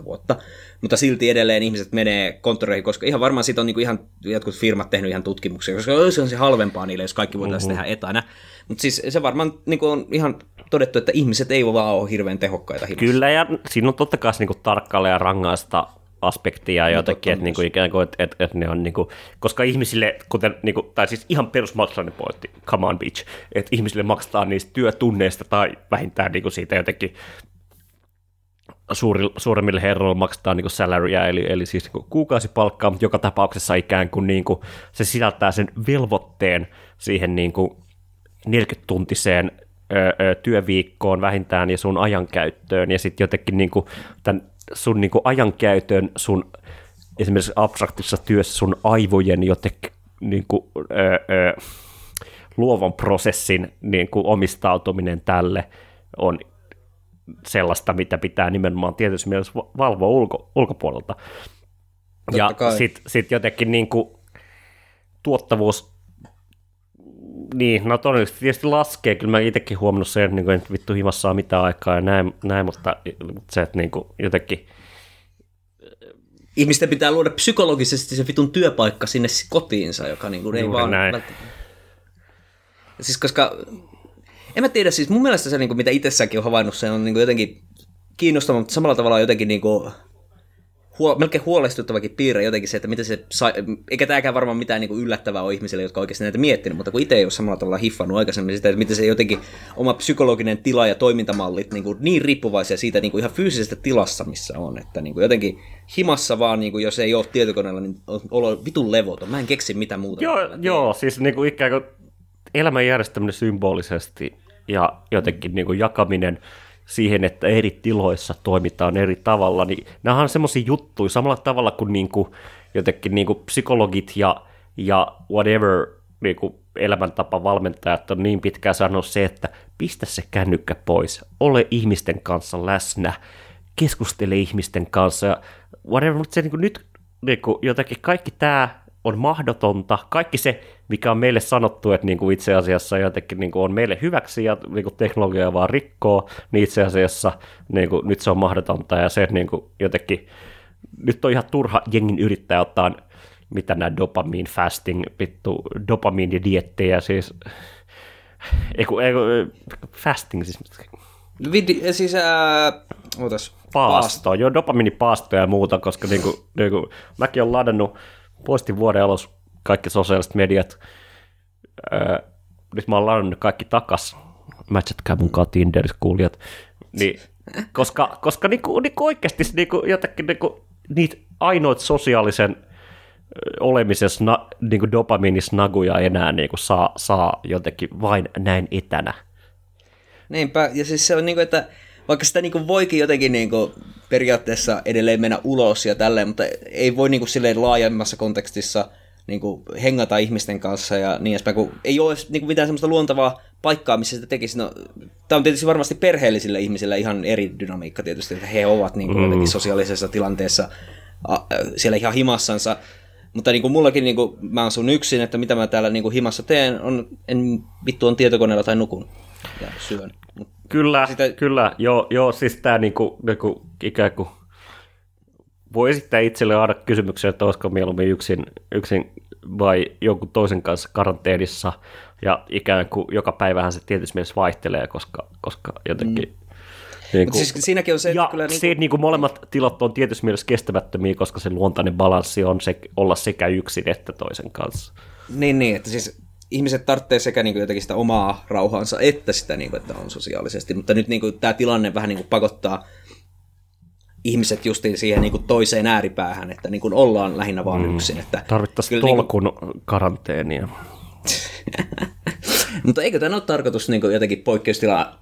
10-15 vuotta, mutta silti edelleen ihmiset menee konttoreihin, koska ihan varmaan siitä on niinku ihan jotkut firmat tehnyt ihan tutkimuksia, koska se on se halvempaa niille, jos kaikki voitaisiin Mhm. tehdä etänä. Mutta siis se varmaan niinku on ihan todettu, että ihmiset ei vaan ole hirveän tehokkaita himassa. Kyllä, ja siinä on totta kai niinku tarkkailla ja rangaista aspektia jotenkin, että niinku ikään kuin, että et, et ne on niinku, koska ihmisille, kuten, niinku, tai siis ihan perusmaksalainen pointti, come on bitch, että ihmisille maksetaan niistä työtunneista tai vähintään niinku siitä jotenkin suuri, suuremmille herroille maksetaan niin salarya, eli, eli siis niin kuukausipalkkaa, mutta joka tapauksessa ikään kuin, niin kuin se sisältää sen velvoitteen siihen niin kuin 40-tuntiseen ö, ö, työviikkoon vähintään ja sun ajankäyttöön, ja sitten jotenkin niin kuin, tämän sun niin kuin ajankäytön, sun esimerkiksi abstraktisessa työssä sun aivojen jotenkin niin kuin, ö, ö, luovan prosessin niin kuin omistautuminen tälle on sellaista, mitä pitää nimenomaan tietysti mielessä valvoa ulko, ulkopuolelta. ja kai. sitten sit jotenkin niin kuin tuottavuus, niin, no todennäköisesti tietysti laskee, kyllä mä itsekin huomannut sen, että niin kuin, ei nyt vittu himassa ole mitään aikaa ja näin, näin mutta se, että niin kuin jotenkin, Ihmisten pitää luoda psykologisesti se vitun työpaikka sinne kotiinsa, joka niin kuin ei Juuri vaan... näin. Siis koska, en mä tiedä, siis mun mielestä se, niin kuin, mitä itsessäkin on havainnut, se on niin kuin jotenkin kiinnostava, mutta samalla tavalla jotenkin niin kuin, huo, melkein huolestuttavakin piirre jotenkin se, että miten se sai, eikä tämäkään varmaan mitään niin yllättävää ole ihmisille, jotka oikeasti näitä miettinyt, mutta kun itse ei ole samalla tavalla hiffannut aikaisemmin sitä, että miten se jotenkin oma psykologinen tila ja toimintamallit niin, kuin niin riippuvaisia siitä niin kuin ihan fyysisestä tilassa, missä on, että niin kuin jotenkin himassa vaan, niin kuin, jos ei ole tietokoneella, niin on olo vitun levoton. Mä en keksi mitä muuta. joo, joo siis niin kuin ikään kuin elämän järjestäminen symbolisesti ja jotenkin niin kuin jakaminen siihen, että eri tiloissa toimitaan eri tavalla, niin nämä on semmoisia juttuja samalla tavalla kuin, niin kuin jotenkin niin kuin psykologit ja, ja whatever niin kuin elämäntapa valmentajat on niin pitkään sanonut se, että pistä se kännykkä pois, ole ihmisten kanssa läsnä, keskustele ihmisten kanssa ja whatever, mutta se niin kuin nyt niin kuin jotenkin kaikki tämä on mahdotonta. Kaikki se, mikä on meille sanottu, että niin kuin itse asiassa jotenkin niin kuin on meille hyväksi ja niin kuin teknologia vaan rikkoo, niin itse asiassa niin kuin, nyt se on mahdotonta ja se niin kuin jotenkin, nyt on ihan turha jengin yrittää ottaa mitä nämä dopamiin fasting, vittu dopamiinidiettejä, siis eiku, eiku, fasting, siis Vidi, siis ää, ootas. paasto, joo, dopamiinipaastoja ja muuta, koska niinku, niinku, mäkin olen ladannut postin vuoden alussa kaikki sosiaaliset mediat. Öö, nyt mä oon ladannut kaikki takas. Matchatkaa munkaan Tinderissä kuulijat. Niin, koska koska niinku, niinku oikeasti niinku, jotenkin niinku, niitä ainoat sosiaalisen olemisen sna, niinku dopamiinisnaguja enää niinku saa, saa jotenkin vain näin etänä. Niinpä, ja siis se on niin kuin, että vaikka sitä niin kuin voikin jotenkin niin kuin periaatteessa edelleen mennä ulos ja tälleen, mutta ei voi niin kuin silleen laajemmassa kontekstissa niin kuin hengata ihmisten kanssa ja niin edespäin, kun ei ole niin kuin mitään semmoista luontavaa paikkaa, missä sitä tekisi. No, tämä on tietysti varmasti perheellisille ihmisille ihan eri dynamiikka tietysti, että he ovat niin kuin mm. sosiaalisessa tilanteessa siellä ihan himassansa, mutta niin kuin mullakin niin kuin, mä asun yksin, että mitä mä täällä niin kuin himassa teen, on, en vittu on tietokoneella tai nukun ja syön. Kyllä, Sitä- kyllä. Joo, joo siis tämä niinku, niinku, ikään kuin voi esittää itselle aina kysymyksen, että olisiko mieluummin yksin, yksin vai jonkun toisen kanssa karanteenissa. Ja ikään kuin joka päivähän se tietysti mielessä vaihtelee, koska, koska jotenkin... Mm. Niin Mutta siis siinäkin on se, että ja kyllä se, niinku- että niin kuin molemmat tilat on tietysti mielessä kestämättömiä, koska se luontainen balanssi on se, olla sekä yksin että toisen kanssa. Niin, niin, että siis ihmiset tarvitsee sekä niin kuin jotenkin sitä omaa rauhaansa, että sitä, niin kuin, että on sosiaalisesti. Mutta nyt niin kuin, tämä tilanne vähän niin kuin pakottaa ihmiset justiin siihen niin kuin toiseen ääripäähän, että niin kuin ollaan lähinnä vaan mm. yksin. Että Tarvittaisiin kyllä tolkun karanteenia. Mutta eikö tämä ole tarkoitus niin kuin jotenkin poikkeustila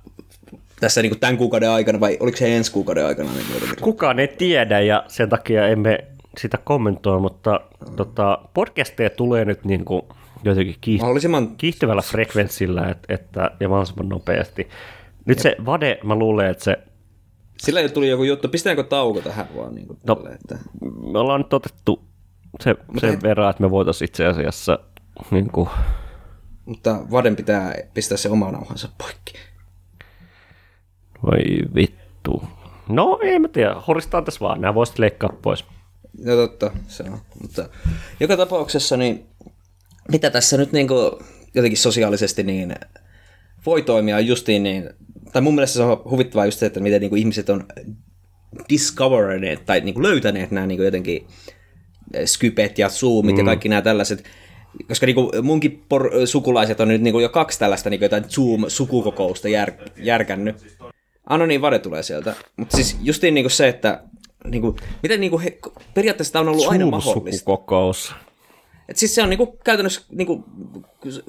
tässä niin kuin tämän kuukauden aikana, vai oliko se ensi kuukauden aikana? Niin kuin jotenkin? Kukaan ei tiedä ja sen takia emme sitä kommentoi, mutta tota, podcasteja tulee nyt niin kuin jotenkin kiihty- Mahdollisimman kiihtyvällä frekvenssillä et, että, ja mahdollisimman nopeasti. Nyt se Vade, mä luulen, että se, Sillä jo tuli joku juttu. Pistetäänkö tauko tähän vaan? Niin kuin No. tälle, että... me ollaan nyt otettu se, sen he- verran, että me voitaisiin itse asiassa niin kuin, Mutta Vaden pitää pistää se oma nauhansa poikki. voi vittu. No ei mä tiedä, horistaan tässä vaan, nämä voisit leikkaa pois. No totta, se on. Mutta joka tapauksessa, niin mitä tässä nyt niin kuin, jotenkin sosiaalisesti niin voi toimia justiin niin, tai mun mielestä se on huvittavaa just se, että miten niin kuin ihmiset on discovereneet tai niin kuin löytäneet nämä niin kuin jotenkin eh, Skypet ja Zoomit mm. ja kaikki nämä tällaiset, koska niin kuin munkin por- sukulaiset on nyt niin kuin jo kaksi tällaista niin kuin jotain Zoom-sukukokousta jär, järkännyt. Ano niin, Vade tulee sieltä. Mutta siis justiin niin kuin se, että niin kuin, miten niin kuin he, periaatteessa tämä on ollut aina mahdollista. Zoom-sukukokous. Et siis se on niinku käytännössä niinku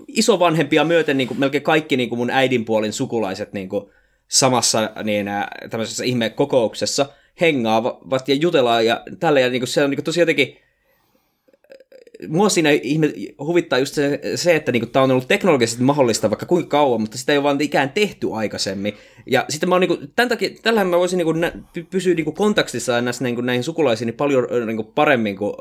isovanhempia myöten niinku melkein kaikki niinku mun äidinpuolin sukulaiset niinku samassa niin, tämmöisessä ihme kokouksessa hengaavat ja jutellaan ja tällä ja niinku se on niinku tosi jotenkin mua siinä ihme, huvittaa just se, se että niinku, tämä on ollut teknologisesti mahdollista vaikka kuinka kauan, mutta sitä ei ole vaan ikään tehty aikaisemmin. Ja sitten mä oon niinku, tämän takia, tällähän mä voisin niinku, nä, py- pysyä niinku, kontaktissa näissä, niinku, näihin sukulaisiin niin paljon niinku, paremmin kuin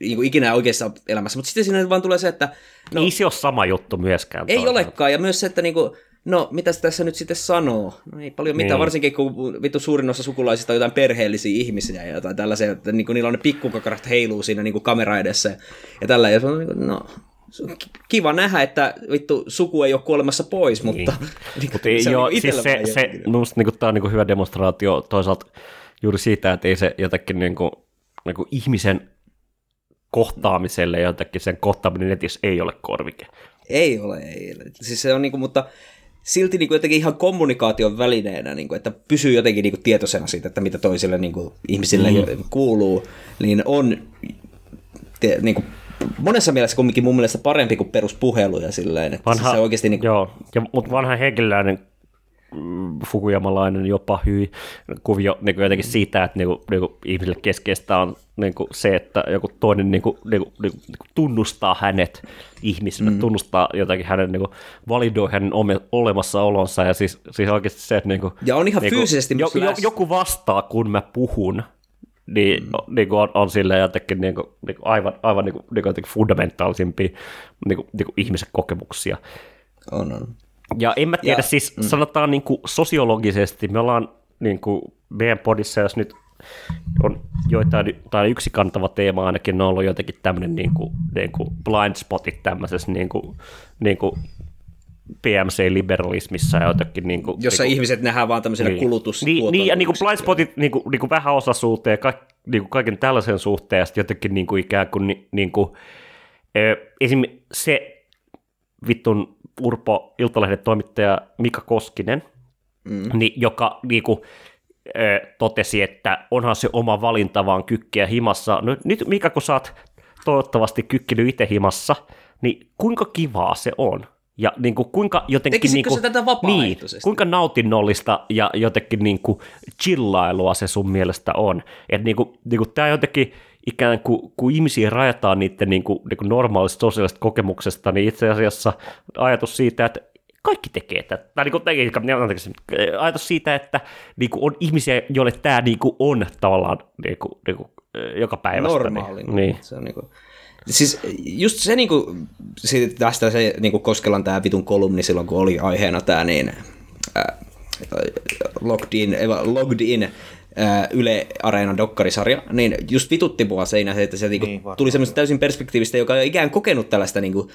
niinku, ikinä oikeassa elämässä. Mutta sitten siinä vaan tulee se, että No, ei se ole sama juttu myöskään. ei toisaalta. olekaan. Ja myös se, että niinku, no mitäs tässä nyt sitten sanoo? No ei paljon mitään, Niin. varsinkin kun vittu suurin osa sukulaisista on jotain perheellisiä ihmisiä ja jotain tällaisia, että niinku, niillä on ne pikkukakarat heiluu siinä niinku kamera edessä ja tällä. Ja se on no, se on ki- kiva nähdä, että vittu suku ei ole kuolemassa pois, mutta niin. Mutta ei, se on joo, niinku siis se, minusta niinku, tämä on niinku hyvä demonstraatio toisaalta juuri siitä, että ei se jotenkin niinku, niinku ihmisen kohtaamiselle jotenkin sen kohtaaminen netissä ei ole korvike. Ei ole, ei. ole. Siis se on niinku, mutta silti niinku jotenkin ihan kommunikaation välineenä, niinku, että pysyy jotenkin niinku tietoisena siitä, että mitä toisille niinku, ihmisille mm. kuuluu, niin on te, niinku, monessa mielessä kumminkin mun mielestä parempi kuin peruspuhelu ja silleen, että vanha, se oikeasti niinku, Joo, ja, mutta vanha henkilöinen fukuyamalainen jopa hyi kuvio niin kuin jotenkin siitä, että niin kuin, niin kuin ihmisille keskeistä on niin kuin se, että joku toinen niin kuin, niin kuin, niin kuin, niin kuin tunnustaa hänet ihmisenä, mm. tunnustaa jotakin hänen, niin kuin, validoi hänen ome, olemassaolonsa ja siis, siis oikeasti se, että niin kuin, Ja on ihan niin kuin, fyysisesti jo, jo, joku vastaa, kun mä puhun, niin, mm. niin kuin on, on sillä jotenkin niin kuin, niin kuin aivan, aivan niin kuin, niin kuin jotenkin fundamentaalisimpia niin kuin, niin kuin ihmisen kokemuksia. on, on. Ja en mä tiedä, ja, siis mm. sanotaan niin kuin sosiologisesti, me ollaan niin kuin meidän podissa, jos nyt on joitain, tai yksi kantava teema ainakin, ne on ollut jotenkin tämmöinen niin kuin, niin kuin blind spotit tämmöisessä niin kuin, niin kuin PMC-liberalismissa ja jotenkin niin kuin, Jossa niin kuin, ihmiset nähdään vaan tämmöisenä niin, kulutus. niin, niin, ja niin kuin blind spotit niin kuin, niin kuin vähäosaisuuteen ja ka, niin kuin kaiken tällaisen suhteen, ja sitten jotenkin niin kuin ikään kuin, niin, niin kuin ö, esim. se vittun Urpo Iltalehden toimittaja Mika Koskinen, mm. niin, joka niin kuin, totesi, että onhan se oma valinta vaan kykkeä himassa. No, nyt Mika, kun sä oot toivottavasti kykkinyt itse himassa, niin kuinka kivaa se on? Ja niin kuin, kuinka jotenkin... Tekisikö niin kuin, se tätä? Niin, kuinka nautinnollista ja jotenkin niin kuin chillailua se sun mielestä on. Että niin kuin, niin kuin tämä jotenkin ikään kuin, kun ihmisiä rajataan niiden niin kuin, niin kuin normaalista sosiaalisesta kokemuksesta, niin itse asiassa ajatus siitä, että kaikki tekee tätä. Tai niin kuin, anteeksi, ajatus siitä, että niin kuin on ihmisiä, joille tämä niin kuin on tavallaan niin kuin, niin kuin, joka päivästä. normaali. Niin, niin. Se on niinku, siis just se niinku, siitä tästä se niinku Koskelan tämä vitun kolumni silloin, kun oli aiheena tämä niin, äh, Logged In, Logged In Yle Areena dokkarisarja, niin just vitutti mua seinä se, että se niinku Niin, tuli semmoista täysin perspektiivistä, joka on ikään kokenut tällaista niinku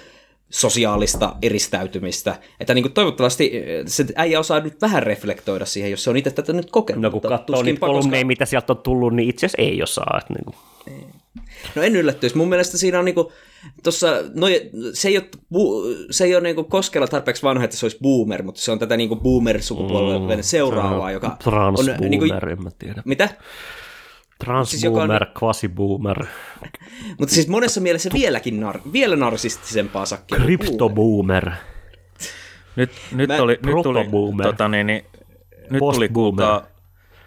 sosiaalista eristäytymistä. Että niinku toivottavasti se äijä osaa nyt vähän reflektoida siihen, jos se on itse tätä nyt kokenut. No kun katsoo niitä tuskinpa, koska- mitä sieltä on tullut, niin itse asiassa ei osaa. Että niin kuin. No en yllättyisi. Mun mielestä siinä on niinku, tossa, no, se ei ole, bu, se ei ole niinku koskella tarpeeksi vanha, että se olisi boomer, mutta se on tätä niinku boomer-sukupolven mm, seuraavaa, joka on... Transboomer, Niinku, en mä tiedä. mitä? Transboomer, joka quasiboomer, Mutta siis monessa mielessä vieläkin nar, vielä narsistisempaa sakkia. kryptoboomer. Nyt, nyt, Mä- oli, nyt tuli, tota, niin, niin, nyt tuli kuulkaa,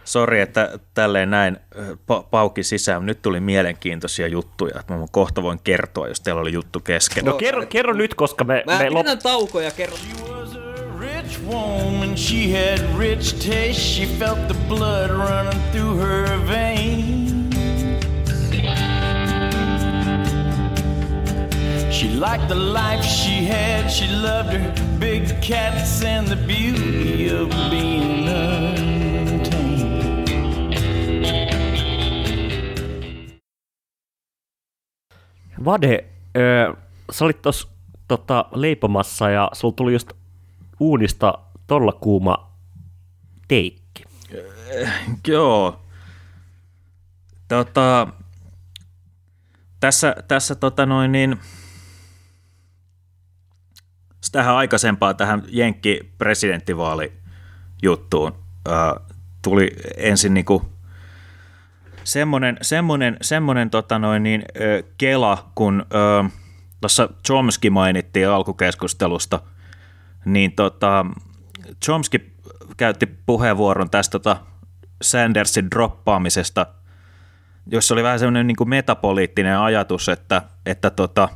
sori, että tälleen näin pa- pauki sisään, nyt tuli mielenkiintoisia juttuja, että mä kohta voin kertoa, jos teillä oli juttu kesken. No kerro, kerro nyt, koska me, Mä me lop... pidetään tauko ja kerron. was a rich woman, she had rich taste, she felt the blood running through her veins. She liked the life she had, she loved her big cats and the beauty of being untamed. Vade, ö, sä olit tuossa tota, leipomassa ja sulla tuli just uunista tolla kuuma teikki. Joo. Tota, tässä, tässä tota noin niin, tähän aikaisempaan tähän Jenkki presidenttivaalijuttuun ää, tuli ensin niinku semmoinen, semmoinen, semmoinen tota noin niin, ö, kela, kun tuossa Chomsky mainittiin alkukeskustelusta, niin tota, Chomsky käytti puheenvuoron tästä tota Sandersin droppaamisesta, jossa oli vähän semmoinen niin kuin metapoliittinen ajatus, että, että tota,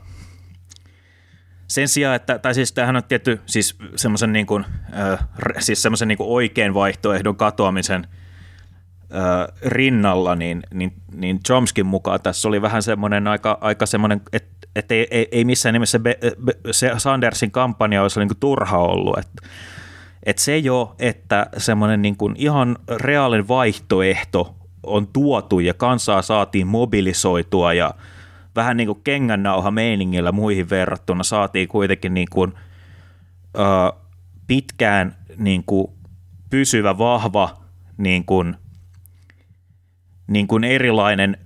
sen sijaan, että, tai siis tämähän on tietty siis semmoisen niin kuin, äh, siis semmoisen niin kuin oikein vaihtoehdon katoamisen rinnalla, niin, niin, niin Chomskin mukaan tässä oli vähän semmoinen aika, aika semmoinen, että et ei, ei, ei missään nimessä be, be, se Sandersin kampanja olisi niin turha ollut, että et se jo, että semmoinen niin ihan reaalinen vaihtoehto on tuotu ja kansaa saatiin mobilisoitua ja vähän niin kuin kengännauha meiningillä muihin verrattuna saatiin kuitenkin niin kuin, ö, pitkään niin kuin pysyvä, vahva niin kuin, niin kuin erilainen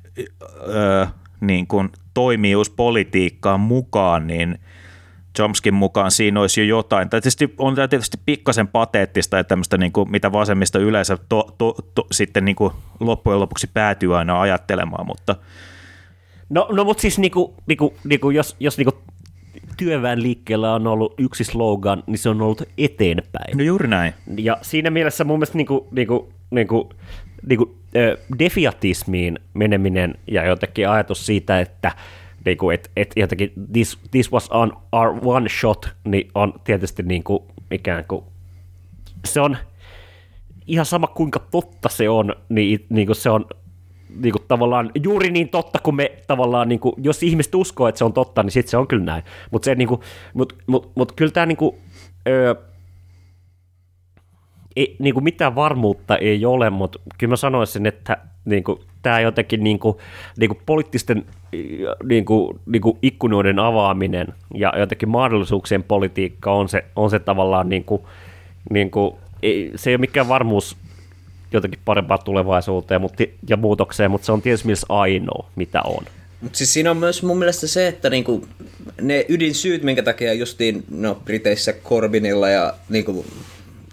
ö, niin kuin toimijuus politiikkaan mukaan, niin Chomskin mukaan siinä olisi jo jotain. Tai tietysti on tämä tietysti pikkasen pateettista ja tämmöistä, niin kuin, mitä vasemmista yleensä to, to, to, sitten niin kuin loppujen lopuksi päätyy aina ajattelemaan, mutta No, no mutta siis niinku, niinku, niinku, jos, jos niinku työväen liikkeellä on ollut yksi slogan, niin se on ollut eteenpäin. no juuri näin. Ja siinä mielessä mun mielestä niinku, niinku, niinku, niinku, ö, defiatismiin meneminen ja jotenkin ajatus siitä, että niinku, et, et jotenkin this, this was on our one shot, niin on tietysti niinku, ikään kuin, se on ihan sama kuinka totta se on, niin niinku se on niinku tavallaan juuri niin totta kuin me tavallaan, niinku, jos ihmiset uskoo, että se on totta, niin sitten se on kyllä näin. Mutta niinku, mut, mut, mut kyllä tämä niinku, öö, ei, niin kuin mitään varmuutta ei ole, mutta kyllä mä sanoisin, että niin kuin, tämä jotenkin niin kuin, niin kuin poliittisten niin kuin, niin kuin ikkunoiden avaaminen ja jotenkin mahdollisuuksien politiikka on se, on se tavallaan, niin kuin, niin kuin, ei, se ei ole mikään varmuus jotenkin parempaa tulevaisuuteen mutta, ja muutokseen, mutta se on tietysti mielessä ainoa, mitä on. Mutta siis siinä on myös mun mielestä se, että niinku, ne ydinsyyt, minkä takia justiin no, Briteissä Corbynilla ja niinku,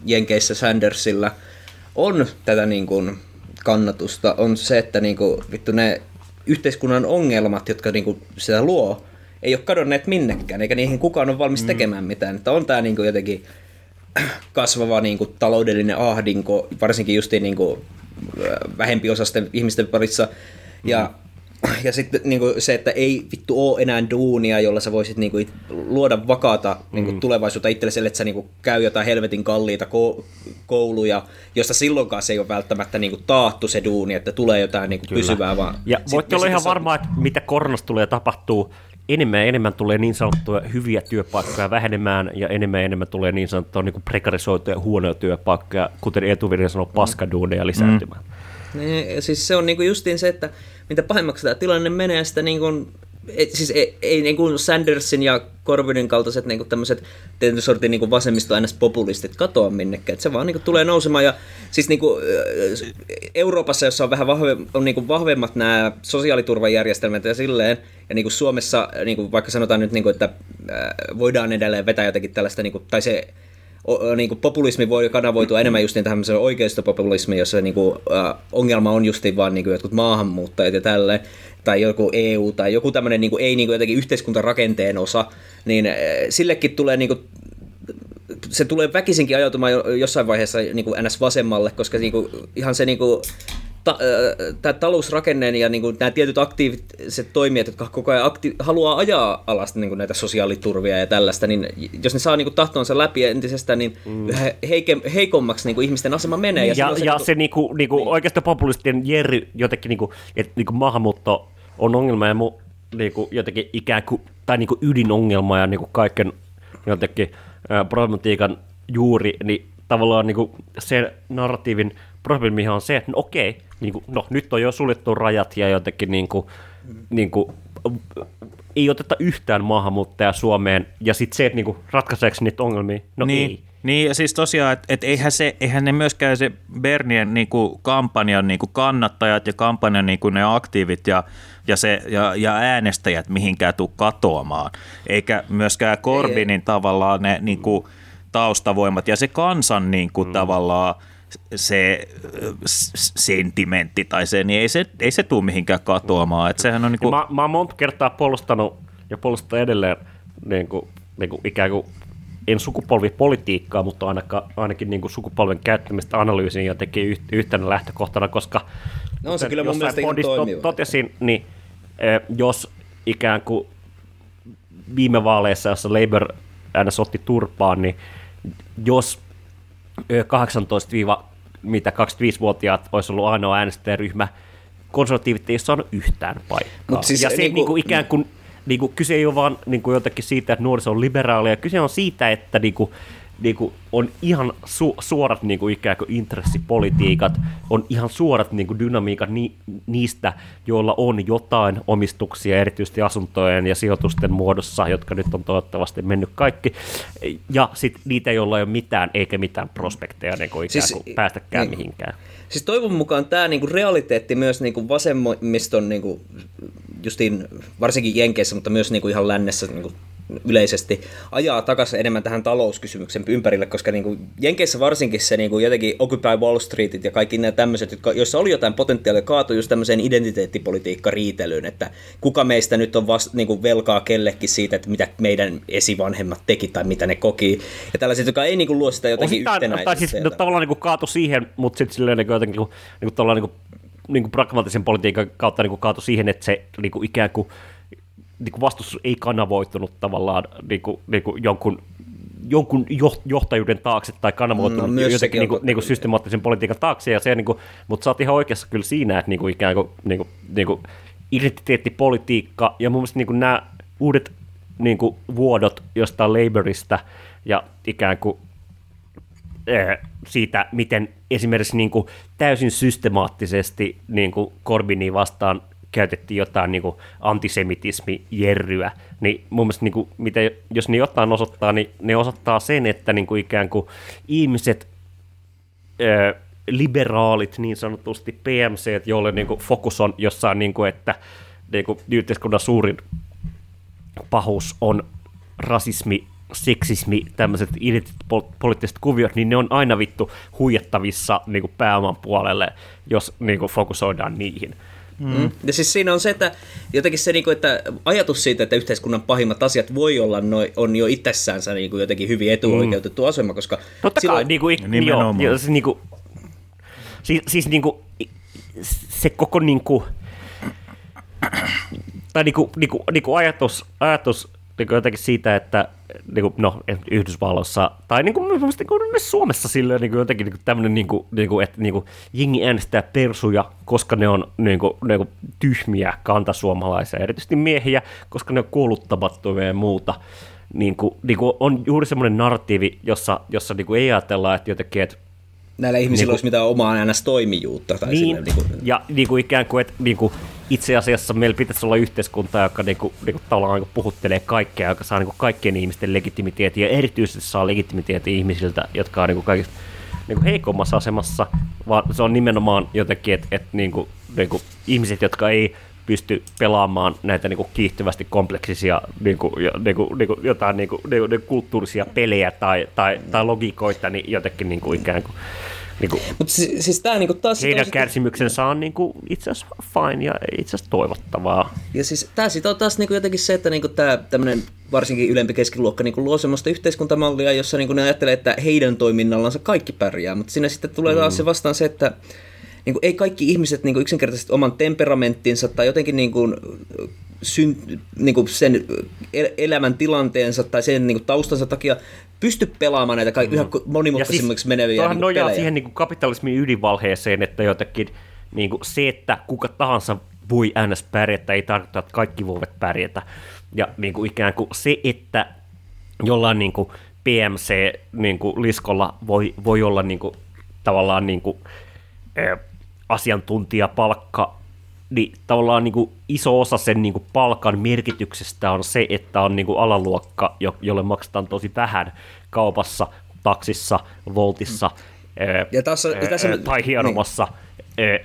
Jenkeissä Sandersilla on tätä niinku, kannatusta, on se, että niinku, vittu ne yhteiskunnan ongelmat, jotka niinku, sitä luo, ei ole kadonneet minnekään, eikä niihin kukaan ole valmis tekemään mitään. Että on tämä niin kuin jotenkin kasvava niin kuin, taloudellinen ahdinko, varsinkin justiin niin kuin, vähempiosaisten ihmisten parissa. Ja, ja sitten niin kuin, se, että ei vittu ole enää duunia, jolla sä voisit niin kuin, luoda vakaata niin kuin, tulevaisuutta itsellesi, että sä niin kuin, käy jotain helvetin kalliita ko- kouluja, josta silloinkaan se ei ole välttämättä niin kuin, taattu se duuni, että tulee jotain niin kuin, pysyvää. Vaan. Ja sit- voitte olla ihan sä- varmaa, että mitä koronasta tulee tapahtuu, enemmän ja enemmän tulee niin sanottuja hyviä työpaikkoja vähenemään, ja enemmän ja enemmän tulee niin sanottuja niin prikarisoituja huonoja työpaikkoja, kuten Etuvirja sanoi, paskaduuneja lisääntymään. Niin, ja siis se on niinku justiin se, että mitä pahemmaksi tämä tilanne menee, sitä niinku, ei, siis ei, ei niinku Sandersin ja Corbynin kaltaiset niinku tämmöiset tietyn sortin niinku vasemmisto populistit katoa minnekään. Et se vaan niinku tulee nousemaan ja siis niinku, Euroopassa, jossa on vähän vahve, on niinku vahvemmat nämä sosiaaliturvajärjestelmät ja silleen, ja niinku Suomessa, niinku vaikka sanotaan nyt, niinku, että voidaan edelleen vetää jotenkin tällaista, niinku, tai se o, niin kuin populismi voi kanavoitua enemmän just niin tämmöiseen oikeistopopulismiin, jossa niin kuin, ä, ongelma on justiin vaan niin kuin jotkut maahanmuuttajat ja tälleen, tai joku EU tai joku tämmöinen niin kuin, ei niin kuin jotenkin yhteiskuntarakenteen osa, niin ä, sillekin tulee niin kuin, se tulee väkisinkin ajautumaan jo- jossain vaiheessa niin kuin NS vasemmalle, koska niin kuin, ihan se niin kuin, ta, tämä talousrakenne ja niin kuin, nämä tietyt aktiiviset toimijat, jotka koko ajan akti- haluaa ajaa alas niin kuin, näitä sosiaaliturvia ja tällaista, niin jos ne saa niin kuin, tahtonsa läpi entisestään, niin mm. yhä heike, heikommaksi niin kuin, ihmisten asema menee. Ja, silloin ja niin kuin- se niinku, niinku niin. oikeastaan populistien jerry jotenkin, niinku, että niinku maahanmuutto on ongelma ja mu, niinku, jotenkin ikään kuin, tai niinku ydinongelma ja niinku kaiken jotenkin ää, problematiikan juuri, niin tavallaan niinku se narratiivin probleemihan on se, että no okei, niinku, no nyt on jo suljettu rajat ja jotenkin niinku, niinku, ei oteta yhtään maahanmuuttajaa Suomeen, ja sitten se, että niinku, ratkaiseeko se niitä ongelmia, no niin, ei. Niin, ja siis tosiaan, että et eihän, se, eihän ne myöskään se Bernien niinku, kampanjan niinku, kannattajat ja kampanjan niinku, ne aktiivit ja, ja, se, ja, ja äänestäjät mihinkään tuu katoamaan, eikä myöskään Corbinin tavallaan ne niinku, taustavoimat ja se kansan niinku, mm. tavallaan se sentimentti tai se, niin ei se, ei se tule mihinkään katoamaan. Että sehän on niinku, Ja mä, mä oon monta kertaa puolustanut ja puolustan edelleen niin kuin, niin kuin ikään kuin en sukupolvipolitiikkaa, mutta ainakaan, ainakin niin kuin sukupolven käyttämistä analyysiin jotenkin yh, yhtenä lähtökohtana, koska No on se kyllä mun jossain mielestä ihan toimiva. totesin, niin eh, jos ikään kuin viime vaaleissa, jossa Labour äänes otti turpaan, niin jos ö, 18 mitä 25-vuotiaat olisi ollut ainoa äänestäjäryhmä, konservatiivit ei saanut yhtään paikkaa. Siis ja se niinku- niin kuin, ikään kuin, niin kuin, kyse ei ole vaan niin kuin jotenkin siitä, että nuoriso on liberaalia, kyse on siitä, että niin kuin, niin kuin, on ihan su- suorat niin kuin ikään kuin intressipolitiikat, on ihan suorat niin kuin dynamiikat ni- niistä, joilla on jotain omistuksia, erityisesti asuntojen ja sijoitusten muodossa, jotka nyt on toivottavasti mennyt kaikki, ja sitten niitä, joilla ei ole mitään eikä mitään prospekteja niin kuin ikään Siis- kuin päästäkään niin. mihinkään. Siis toivon mukaan tämä niinku realiteetti myös niinku vasemmiston, niinku, justiin varsinkin Jenkeissä, mutta myös niinku ihan lännessä niinku yleisesti, ajaa takaisin enemmän tähän talouskysymyksen ympärille, koska niinku Jenkeissä varsinkin se niinku jotenkin Occupy Wall Streetit ja kaikki nämä tämmöiset, jotka, joissa oli jotain potentiaalia, kaatui just tämmöiseen identiteettipolitiikka-riitelyyn, että kuka meistä nyt on vast, niinku velkaa kellekin siitä, että mitä meidän esivanhemmat teki tai mitä ne koki, ja tällaiset, jotka ei niinku luo sitä jotenkin Osittain, tai yhtenäisyyttä. siis no, tavallaan niin kaatu siihen, mutta sitten silleen niin jotenkin niin kuin, niin kuin, niin kuin, niin kuin pragmaattisen politiikan kautta niin kuin kaatu siihen, että se niin kuin ikään kuin, niin kuin vastustus ei kanavoitunut tavallaan niin kuin, niin kuin jonkun jonkun jo- johtajuuden taakse tai kanavoitunut No, jotenkin niin kuin, niin kuin systemaattisen politiikan taakse, ja se, niin kuin, mutta sä oot ihan oikeassa kyllä siinä, että niin kuin ikään kuin, niin kuin, niin kuin identiteettipolitiikka ja mun mielestä niin kuin nämä uudet niin kuin vuodot jostain Labourista ja ikään kuin siitä, miten esimerkiksi niin kuin täysin systemaattisesti niin kuin Corbynia vastaan käytettiin jotain niin kuin antisemitismijerryä, niin mun mielestä niin kuin, mitä, jos ne jotain osoittaa, niin ne osoittaa sen, että niin kuin ikään kuin ihmiset, ö, liberaalit niin sanotusti, PMC, joille niin kuin fokus on jossain, niin kuin, että niin kuin yhteiskunnan suurin pahuus on rasismi, seksismi, tämmöiset poliittiset kuviot, niin ne on aina vittu huijattavissa niin kuin pääoman puolelle, jos niin kuin fokusoidaan niihin. Mm. Ja siis siinä on se, että jotenkin se, niinku, että ajatus siitä, että yhteiskunnan pahimmat asiat voi olla, noi, on jo itsessäänsä niinku jotenkin hyvin etuoikeutettu mm. asema, koska Totta silloin, kai, niin kuin, Nimenomaan. joo, joo, siis, niin kuin, siis, siis niin kuin, se koko niin kuin, tai niin kuin, niin kuin, niin kuin ajatus, ajatus niin kuin jotenkin siitä, että niin kuin, no, Yhdysvalloissa, tai niin kuin, niin kuin myös Suomessa silleen, niin kuin jotenkin niin kuin tämmöinen, niin kuin, niin kuin, että niin kuin, jengi äänestää persuja, koska ne on niin kuin, niin kuin, tyhmiä kantasuomalaisia, erityisesti miehiä, koska ne on kouluttamattomia ja muuta. Niin kuin, niin kuin on juuri semmoinen narratiivi, jossa, jossa niin kuin ei ajatella, että jotenkin, että näillä ihmisillä Niinku- olisi mitään omaa NS-toimijuutta. Tai niin, silleen, niinku, ja niin kuin ikään kuin, että niin kuin itse asiassa meillä pitäisi olla yhteiskunta, joka niin kuin, niin kuin tavallaan niin kuin puhuttelee kaikkea, joka saa niin kuin kaikkien ihmisten legitimiteetin ja erityisesti saa legitimiteetin ihmisiltä, jotka on niin kuin kaikista niin kuin heikommassa asemassa, vaan se on nimenomaan jotenkin, että, että niin kuin, niin kuin ihmiset, jotka ei pysty pelaamaan näitä niin kuin kiihtyvästi kompleksisia niin kuin, niin kuin, niin kuin, jotain niin kuin, niin kuin, niin kuin kulttuurisia pelejä tai, tai, tai logiikoita, niin jotenkin niin kuin ikään kuin, niin kuin Mutta siis, siis tämä niinku taas... heidän taas- kärsimyksensä on niin kuin itse asiassa fine ja itse asiassa toivottavaa. Ja siis tämä sit on taas niinku jotenkin se, että niinku tämä tämmöinen varsinkin ylempi keskiluokka niinku luo semmoista yhteiskuntamallia, jossa niinku ne ajattelee, että heidän toiminnallansa kaikki pärjää, mutta siinä sitten tulee taas se vastaan se, että niinku ei kaikki ihmiset niinku yksinkertaisesti oman temperamenttinsa tai jotenkin niinku, syn, niinku sen el- elämän tilanteensa tai sen niinku taustansa takia pysty pelaamaan näitä kaik- yhä monimutkaisimmiksi meneviä Tuohan niinku nojaa pelejä. siihen niin kuin kapitalismin ydinvalheeseen, että jotenkin niin kuin se, että kuka tahansa voi äänes pärjätä, ei tarkoita, että kaikki voivat pärjätä. Ja niin kuin ikään kuin se, että jollain niin kuin PMC-liskolla voi, voi olla niin kuin, tavallaan niin kuin, asiantuntijapalkka, niin tavallaan niin kuin iso osa sen niin kuin palkan merkityksestä on se, että on niin kuin alaluokka, jo- jolle maksetaan tosi vähän kaupassa, taksissa, voltissa eh, Ja tässä- eh, tässä- eh, tai hieromassa. eh,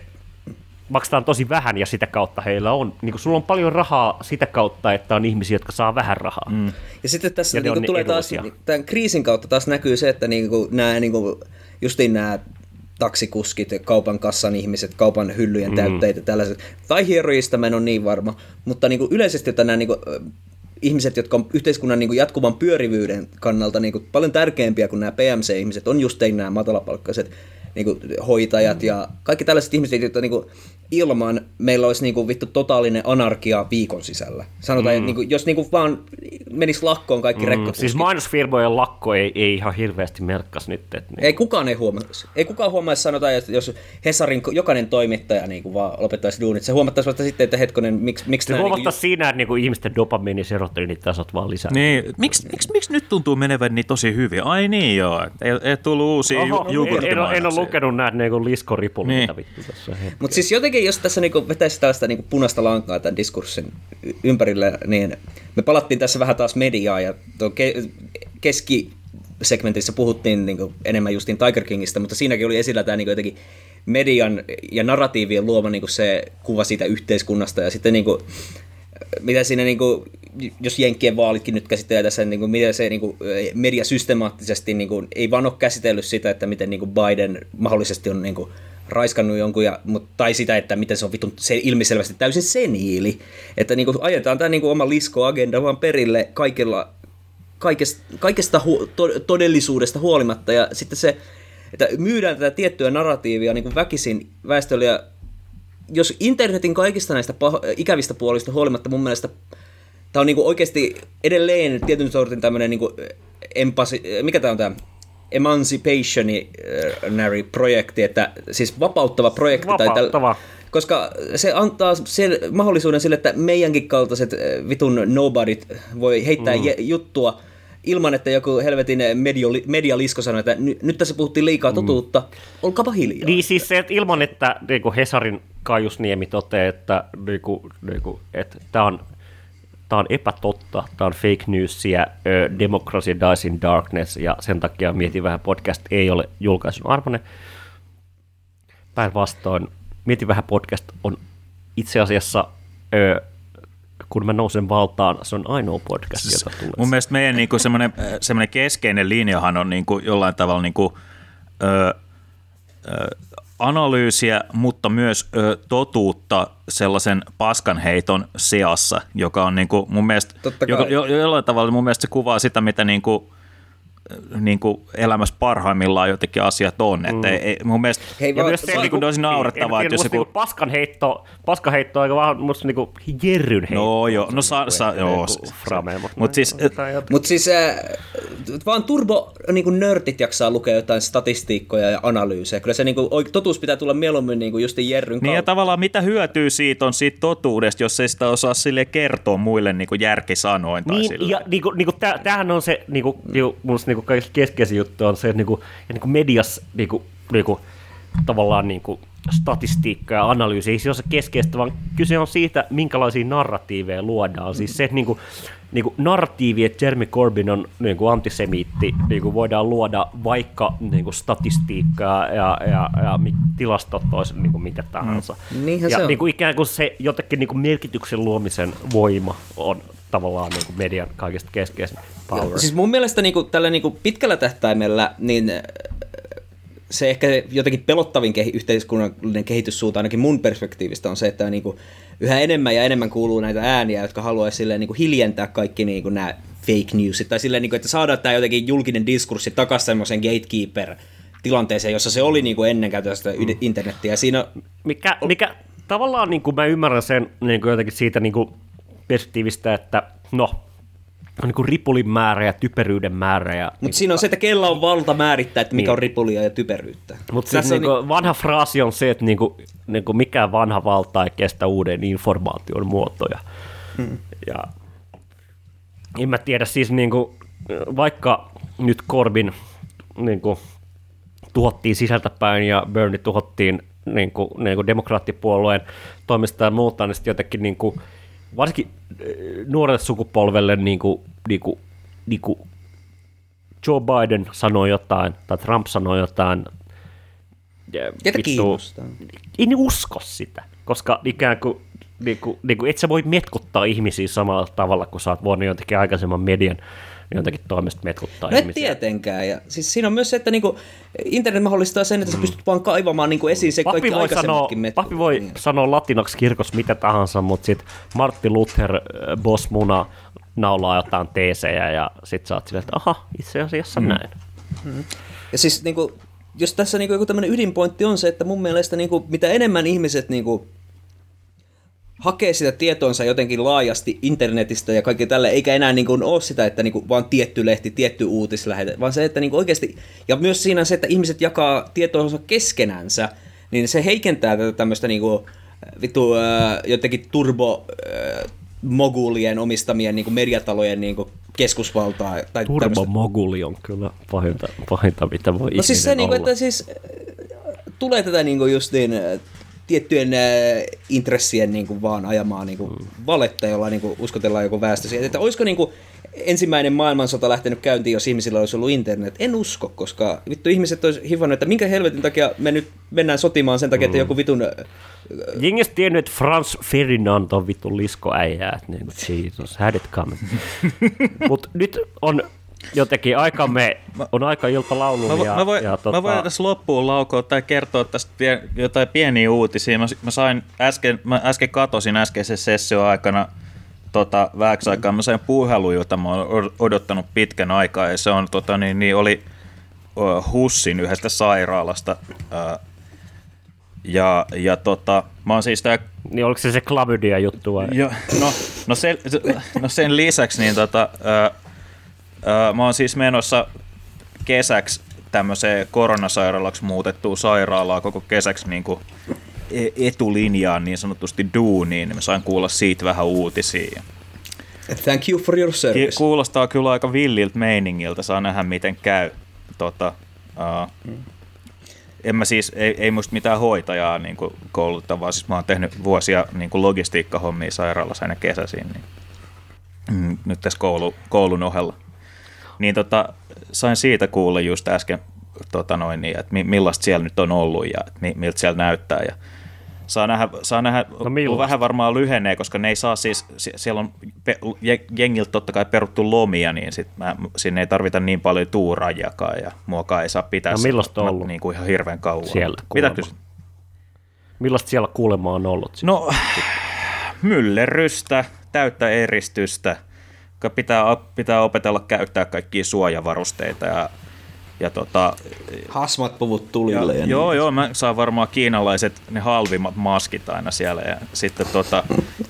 maksetaan tosi vähän ja sitä kautta heillä on, niin kuin sulla on paljon rahaa sitä kautta, että on ihmisiä, jotka saa vähän rahaa. Mm. Ja sitten tässä Ja niinku on tulee taas, edullisia. tämän kriisin kautta taas näkyy se, että niinku, nämä niinku, justiin nämä taksikuskit, kaupan kassan ihmiset, kaupan hyllyjen mm. täytteitä, tällaiset, tai hierojista mä en ole niin varma, mutta niinku yleisesti että nämä niinku, ö, ihmiset, jotka on yhteiskunnan niinku jatkuvan pyörivyyden kannalta niinku paljon tärkeämpiä kuin nämä PMC-ihmiset, on just nämä matalapalkkaiset niinku, hoitajat ja kaikki tällaiset ihmiset, jotka niinku, ilman meillä olisi niinku, vittu totaalinen anarkia viikon sisällä. Sanotaan, mm. että niinku, jos niinku, vaan menisi lakkoon kaikki mm. rekkakuskit. Siis mainosfirmojen lakko ei, ei ihan hirveästi merkkas nyt. Että niin. Ei kukaan ei huomaisi. Ei kukaan huomaisi, sanotaan, että jos Hesarin jokainen toimittaja niin kuin vaan lopettaisi duunit, se huomattaisi vasta sitten, että hetkonen, miksi, miksi Se nämä... huomattaisi siinä, että niinku ihmisten dopamiini serotoniinitasot vaan lisää. Niin, miksi, miksi, miksi nyt tuntuu menevän niin tosi hyvin? Ai niin joo, ei, ei tullut uusia Oho, ju- en, en, ole- en ole. Lukenut näitä niinku liskoripulia, Niin. mitä vittu tässä. Mutta siis jotenkin, jos tässä niinku vetäisi tällaista niinku punaista lankaa tämän diskurssin ympärille, niin me palattiin tässä vähän taas mediaa ja tuo ke- keskisegmentissä puhuttiin niinku enemmän justiin Tiger Kingistä, mutta siinäkin oli esillä tämä niinku jotenkin median ja narratiivien luoma niinku se kuva siitä yhteiskunnasta ja sitten niinku, mitä siinä, niinku, jos Jenkkien vaalitkin nyt käsittelee tässä, niinku, miten se niinku, media systemaattisesti niinku, ei vaan ole käsitellyt sitä, että miten niinku Biden mahdollisesti on niinku, raiskannut jonkun, ja, mut, tai sitä, että miten se on vitun se ilmiselvästi täysin seniili. Että niinku, ajetaan tämä niinku, oma lisko-agenda vaan perille kaikilla, kaikesta, kaikesta hu, to, todellisuudesta huolimatta, ja sitten se, että myydään tätä tiettyä narratiivia niin kuin väkisin väestölle, ja jos internetin kaikista näistä paho- ikävistä puolista huolimatta mun mielestä tämä on niinku oikeasti edelleen tietyn sortin tämmöinen niinku empasi, mikä tämä on tämä emancipationary projekti, että siis vapauttava projekti. Tai Vapauttava. täl, koska se antaa sen mahdollisuuden sille, että meidänkin kaltaiset vitun nobodyt voi heittää mm. juttua ilman, että joku helvetin medialisko sanoo, että ny, nyt tässä puhuttiin liikaa totuutta, olkaapa hiljaa. Niin siis se, että ilman, että niinku Hesarin Kaiusniemi toteaa, että, niinku, niinku, että tämä on, tää on epätotta, tämä on fake newsia, Democracy Dies in Darkness, ja sen takia Mietin vähän podcast ei ole julkaisun arvoinen. Päinvastoin, Mietin vähän podcast on itse asiassa, ö, kun mä nousen valtaan, se on ainoa podcast, jota tulee. Mun mielestä meidän niinku semmoinen, semmoinen keskeinen linjahan on niinku jollain tavalla niinku, ö, ö, analyysiä, mutta myös ö, totuutta sellaisen paskanheiton seassa, joka on niin kuin mun mielestä, kai. jo, jollain tavalla mun mielestä se kuvaa sitä, mitä niin kuin, niin kuin elämässä parhaimmillaan jotenkin asiat on. Että ei, ei, mun mielestä Hei, ja myös se, niin kuin, olisi naurettavaa, että jos joku... joku... Niinku paskanheitto, paskanheitto aika vähän musta niinku jerryn heitto. No joo, no sa, sa, joo, Joku s- frame, mutta mut siis. Mutta siis äh, vaan turbo niin nörtit jaksaa lukea jotain statistiikkoja ja analyysejä. Kyllä se niin kuin, totuus pitää tulla mieluummin niin kuin just Jerryn Niin ja kautta. tavallaan mitä hyötyä siitä on siitä totuudesta, jos ei sitä osaa sille kertoa muille niin kuin järkisanoin tai Niin, sille. ja niinku, niinku, täh, tämähän on se, niinku, niinku, musta niinku kaikista keskeisin juttu on se, että niinku, ja niinku medias niinku, niinku, tavallaan niinku, statistiikka ja analyysi, ei se ole se keskeistä, vaan kyse on siitä, minkälaisia narratiiveja luodaan. Siis se, että niinku, niinku, narratiivi, että Jeremy Corbyn on niinku, antisemiitti, niinku, voidaan luoda vaikka niinku, statistiikkaa ja, ja, ja tilastot olisi niinku, mitä tahansa. Niinhän ja se on. Niinku, ikään kuin se jotenkin niinku, merkityksen luomisen voima on tavallaan niinku, median kaikista keskeisin power. Siis mun mielestä niin kuin, tällä niin kuin pitkällä tähtäimellä niin äh, se ehkä jotenkin pelottavin kehi- yhteiskunnallinen kehityssuunta ainakin mun perspektiivistä on se, että niin kuin yhä enemmän ja enemmän kuuluu näitä ääniä, jotka haluaisi silleen niin kuin hiljentää kaikki niin kuin nämä fake newsit, tai silleen, niin kuin, että saadaan tämä jotenkin julkinen diskurssi takaisin semmoisen gatekeeper tilanteeseen, jossa se oli niin kuin ennen käytöstä mm. internettiä. Siinä mikä, mikä tavallaan niin kuin mä ymmärrän sen niin kuin jotenkin siitä niin kuin perspektiivistä, että no, on niin kuin ripulin määrä ja typeryyden määrä. Ja, Mutta siinä on se, että kella on valta määrittää, että mikä Niin. on ripulia ja typeryyttä. Mutta siis on niinku, vanha fraasi on se, että niinku, niinku mikään vanha valta ei kestä uuden informaation muotoja. Hmm. Ja en mä tiedä, siis niinku, vaikka nyt Corbyn niinku, tuhottiin sisältäpäin ja Bernie tuhottiin niinku, niinku demokraattipuolueen toimesta ja muuta, niin sitten jotenkin niinku, varsinkin eh, nuorelle sukupolvelle niinku, niinku, niinku, Joe Biden sanoi jotain, tai Trump sanoi jotain, Ketä kiinnostaa? Ei ne usko sitä, koska ikään kuin, niin kuin, niin kuin et sä voi metkuttaa ihmisiä samalla tavalla, kun sä oot voinut jotenkin aikaisemman median jotenkin toimesta metkuttaa No ihmisiä. tietenkään. Ja siis siinä on myös se, että niinku, internet mahdollistaa sen, että sä pystyt vaan kaivamaan niinku esiin se kaikki Pappi voi, sanoa, metkut. pappi voi Niin. sanoa latinaksi kirkossa mitä tahansa, mutta sitten Martti Luther, äh, Boss Muna, naulaa jotain teesejä ja sit sä oot silleen, että aha, itse asiassa mm. näin. Ja siis niinku, jos tässä niinku joku tämmöinen ydinpointti on se, että mun mielestä niinku, mitä enemmän ihmiset niinku, hakee sitä tietoonsa jotenkin laajasti internetistä ja kaikki tällä, eikä enää niin kuin ole sitä, että niin kuin vaan tietty lehti, tietty uutislähete, vaan se, että niin kuin oikeasti, ja myös siinä se, että ihmiset jakaa tietoonsa keskenänsä, niin se heikentää tätä tämmöistä niin kuin, vittu äh, jotenkin turbo äh, mogulien omistamien niin kuin mediatalojen niin kuin keskusvaltaa. Tai. Turbomoguli on kyllä pahinta, pahinta mitä voi No siis se, niinku, olla. että siis äh, tulee tätä niinku justiin äh, tiettyjen äh, intressien niinku vaan ajamaa niinku Mm. valetta, jolla niinku uskotellaan joku väestö siihen. Että olisiko niinku ensimmäinen maailmansota lähtenyt käyntiin, jos ihmisillä olisi ollut internet? En usko, koska vittu ihmiset olisi hivannut, että minkä helvetin takia me nyt mennään sotimaan sen takia, että joku vitun... äh, Jengi olisi tiennyt, että Franz Ferdinand on vittu liskoäijää, niin kuin, Jesus, had it coming. Mutta nyt on jotenkin aikamme, on aika ilta laulun Mä, ja, mä, voin, ja mä voin tässä loppuun laukoa tai kertoa tästä pie, jotain pieniä uutisia. Mä, mä, sain äsken, mä äsken katosin äskeisen session aikana tota, vähäksi aikaa. Mä sain puhelun, jota mä oon odottanut pitkän aikaa ja se on, tota, niin, niin oli Hussin yhdestä sairaalasta. Ja, ja tota, mä oon siis tää Niin oliko se se klamydia juttu vai? Joo, no, no, sen, no sen lisäksi niin tota, ää, mä oon siis menossa kesäksi tämmöiseen koronasairaalaksi muutettuun sairaalaa koko kesäksi niin kuin e- etulinjaan niin sanotusti duuniin, niin mä sain kuulla siitä vähän uutisia. Thank you for your service. Kuulostaa kyllä aika villiltä meiningiltä, saa nähdä miten käy. Tota, uh, en mä siis, ei, ei musta mitään hoitajaa niin kouluttaa, vaan siis mä oon tehnyt vuosia niin kuin logistiikkahommia sairaalassa aina kesäisin, niin mm, nyt tässä koulu, koulun ohella. Niin tota, sain siitä kuulla just äsken, tota noin, niin, että mi- millaista siellä nyt on ollut ja mi- miltä siellä näyttää. Ja saa nähdä, saa nähdä No vähän varmaan lyhenee, koska ne ei saa siis, sie- siellä on pe- jengiltä totta kai peruttu lomia, niin sit mä, sinne ei tarvita niin paljon tuuraajakaan ja muakaan ei saa pitää No millaista on ollut niin kuin ihan hirveän kauan. siellä Mitä kysyt? Millaista siellä kuulemaa on ollut? No, myllerrystä, täyttä eristystä, pitää, pitää opetella käyttää kaikkia suojavarusteita ja, ja tota, Hasmat puvut tulille. ja, Ja, joo, niin. joo, mä saan varmaan kiinalaiset ne halvimmat maskit aina siellä ja sitten tota,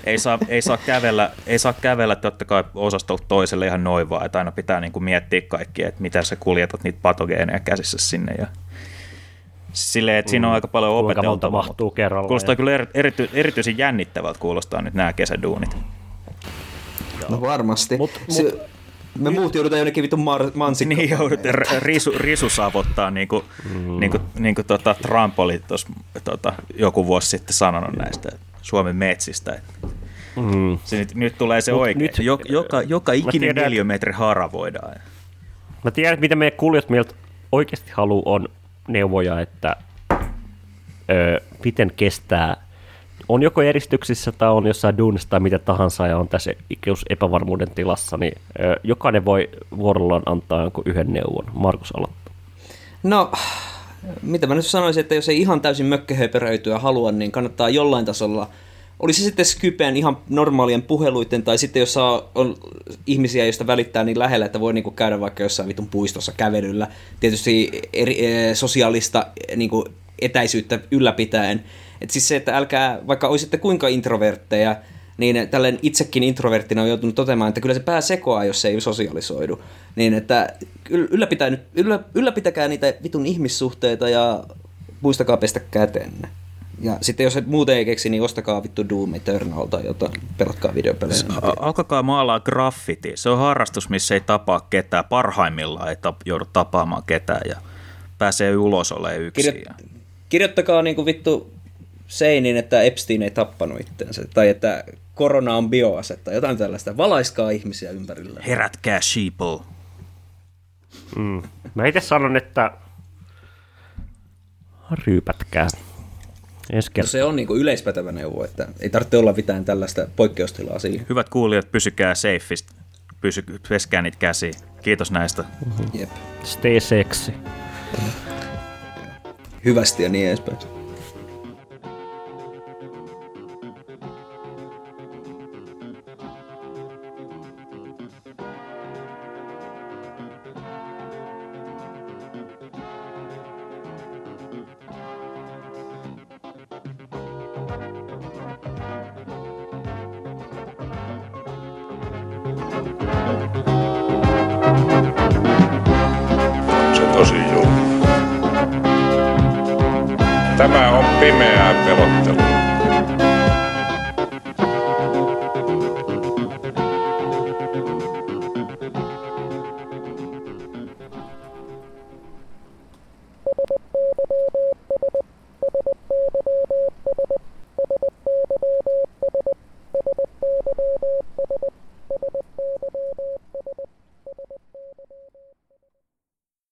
ei, saa, ei, saa kävellä, ei saa kävellä totta kai osastolta toiselle ihan noin vaan, että aina pitää niinku miettiä kaikkia, että miten sä kuljetat niitä patogeeneja käsissä sinne ja silleen, että siinä on aika paljon Mm. Kuinka monta opeteltavaa. mutta mahtuu kerralla? Kuulostaa ja- kyllä eri, erity, erityisen jännittävältä kuulostaa nyt nämä kesäduunit. No varmasti. Mut- Se, mut- me muut joudutaan jonnekin vitun mar- mansikkaan. Niin joudut r- risu, risusavottaa, niin kuin, mm. niin kuin, niin kuin tota Trump oli tuossa tota, joku vuosi sitten sanonut näistä Suomen metsistä. Mm. Se nyt, nyt tulee se Mut oikein. nyt- Nyt, joka, joka ikinen tiedän, neliömetri haravoidaan. Mä tiedän, että mitä meidän kuulijat meiltä oikeasti haluaa on neuvoja, että ö, miten kestää, on joko eristyksissä tai on jossain duunissa tai mitä tahansa ja on tässä ikeus epävarmuuden tilassa, niin jokainen voi vuorollaan antaa jonkun yhden neuvon. Markus aloittaa. No, mitä mä nyt sanoisin, että jos ei ihan täysin mökkähöperöityä halua, niin kannattaa jollain tasolla, olisi se sitten Skypen ihan normaalien puheluiden, tai sitten jos saa, on ihmisiä, joista välittää niin lähellä, että voi niinku käydä vaikka jossain vitun puistossa kävelyllä, tietysti eri, e, sosiaalista e, niinku etäisyyttä ylläpitäen. Et siis se, että älkää, vaikka olisitte kuinka introvertteja, niin tällainen itsekin introverttina on joutunut toteamaan, että kyllä se pää sekoaa, jos se ei sosialisoidu. Niin että yl- ylläpitää nyt, yllä, ylläpitäkää niitä vitun ihmissuhteita ja muistakaa pestä kätenne. Ja sitten jos et muuten ei keksi, niin ostakaa vittu Doom Eternal tai jotain, pelatkaa videopelejä. Alkakaa maalaa graffiti. Se on harrastus, missä ei tapaa ketään. Parhaimmillaan ei tap- joudu tapaamaan ketään ja pääsee ulos olemaan yksin. Kirjo- kirjoittakaa niinku vittu seiniin, että Epstein ei tappanut itsensä, tai että korona on bioase tai jotain tällaista. Valaiskaa ihmisiä ympärillä. Herätkää sheeple. Mm. Mä itse sanon, että ryypätkää. Ensi No se on niinku yleispätevä neuvo, että ei tarvitse olla mitään tällaista poikkeustilaa siihen. Hyvät kuulijat, pysykää safeista. Pysy, peskää niitä käsiä. Kiitos näistä. Jep. Stay sexy. Hyvästi ja niin edespäin.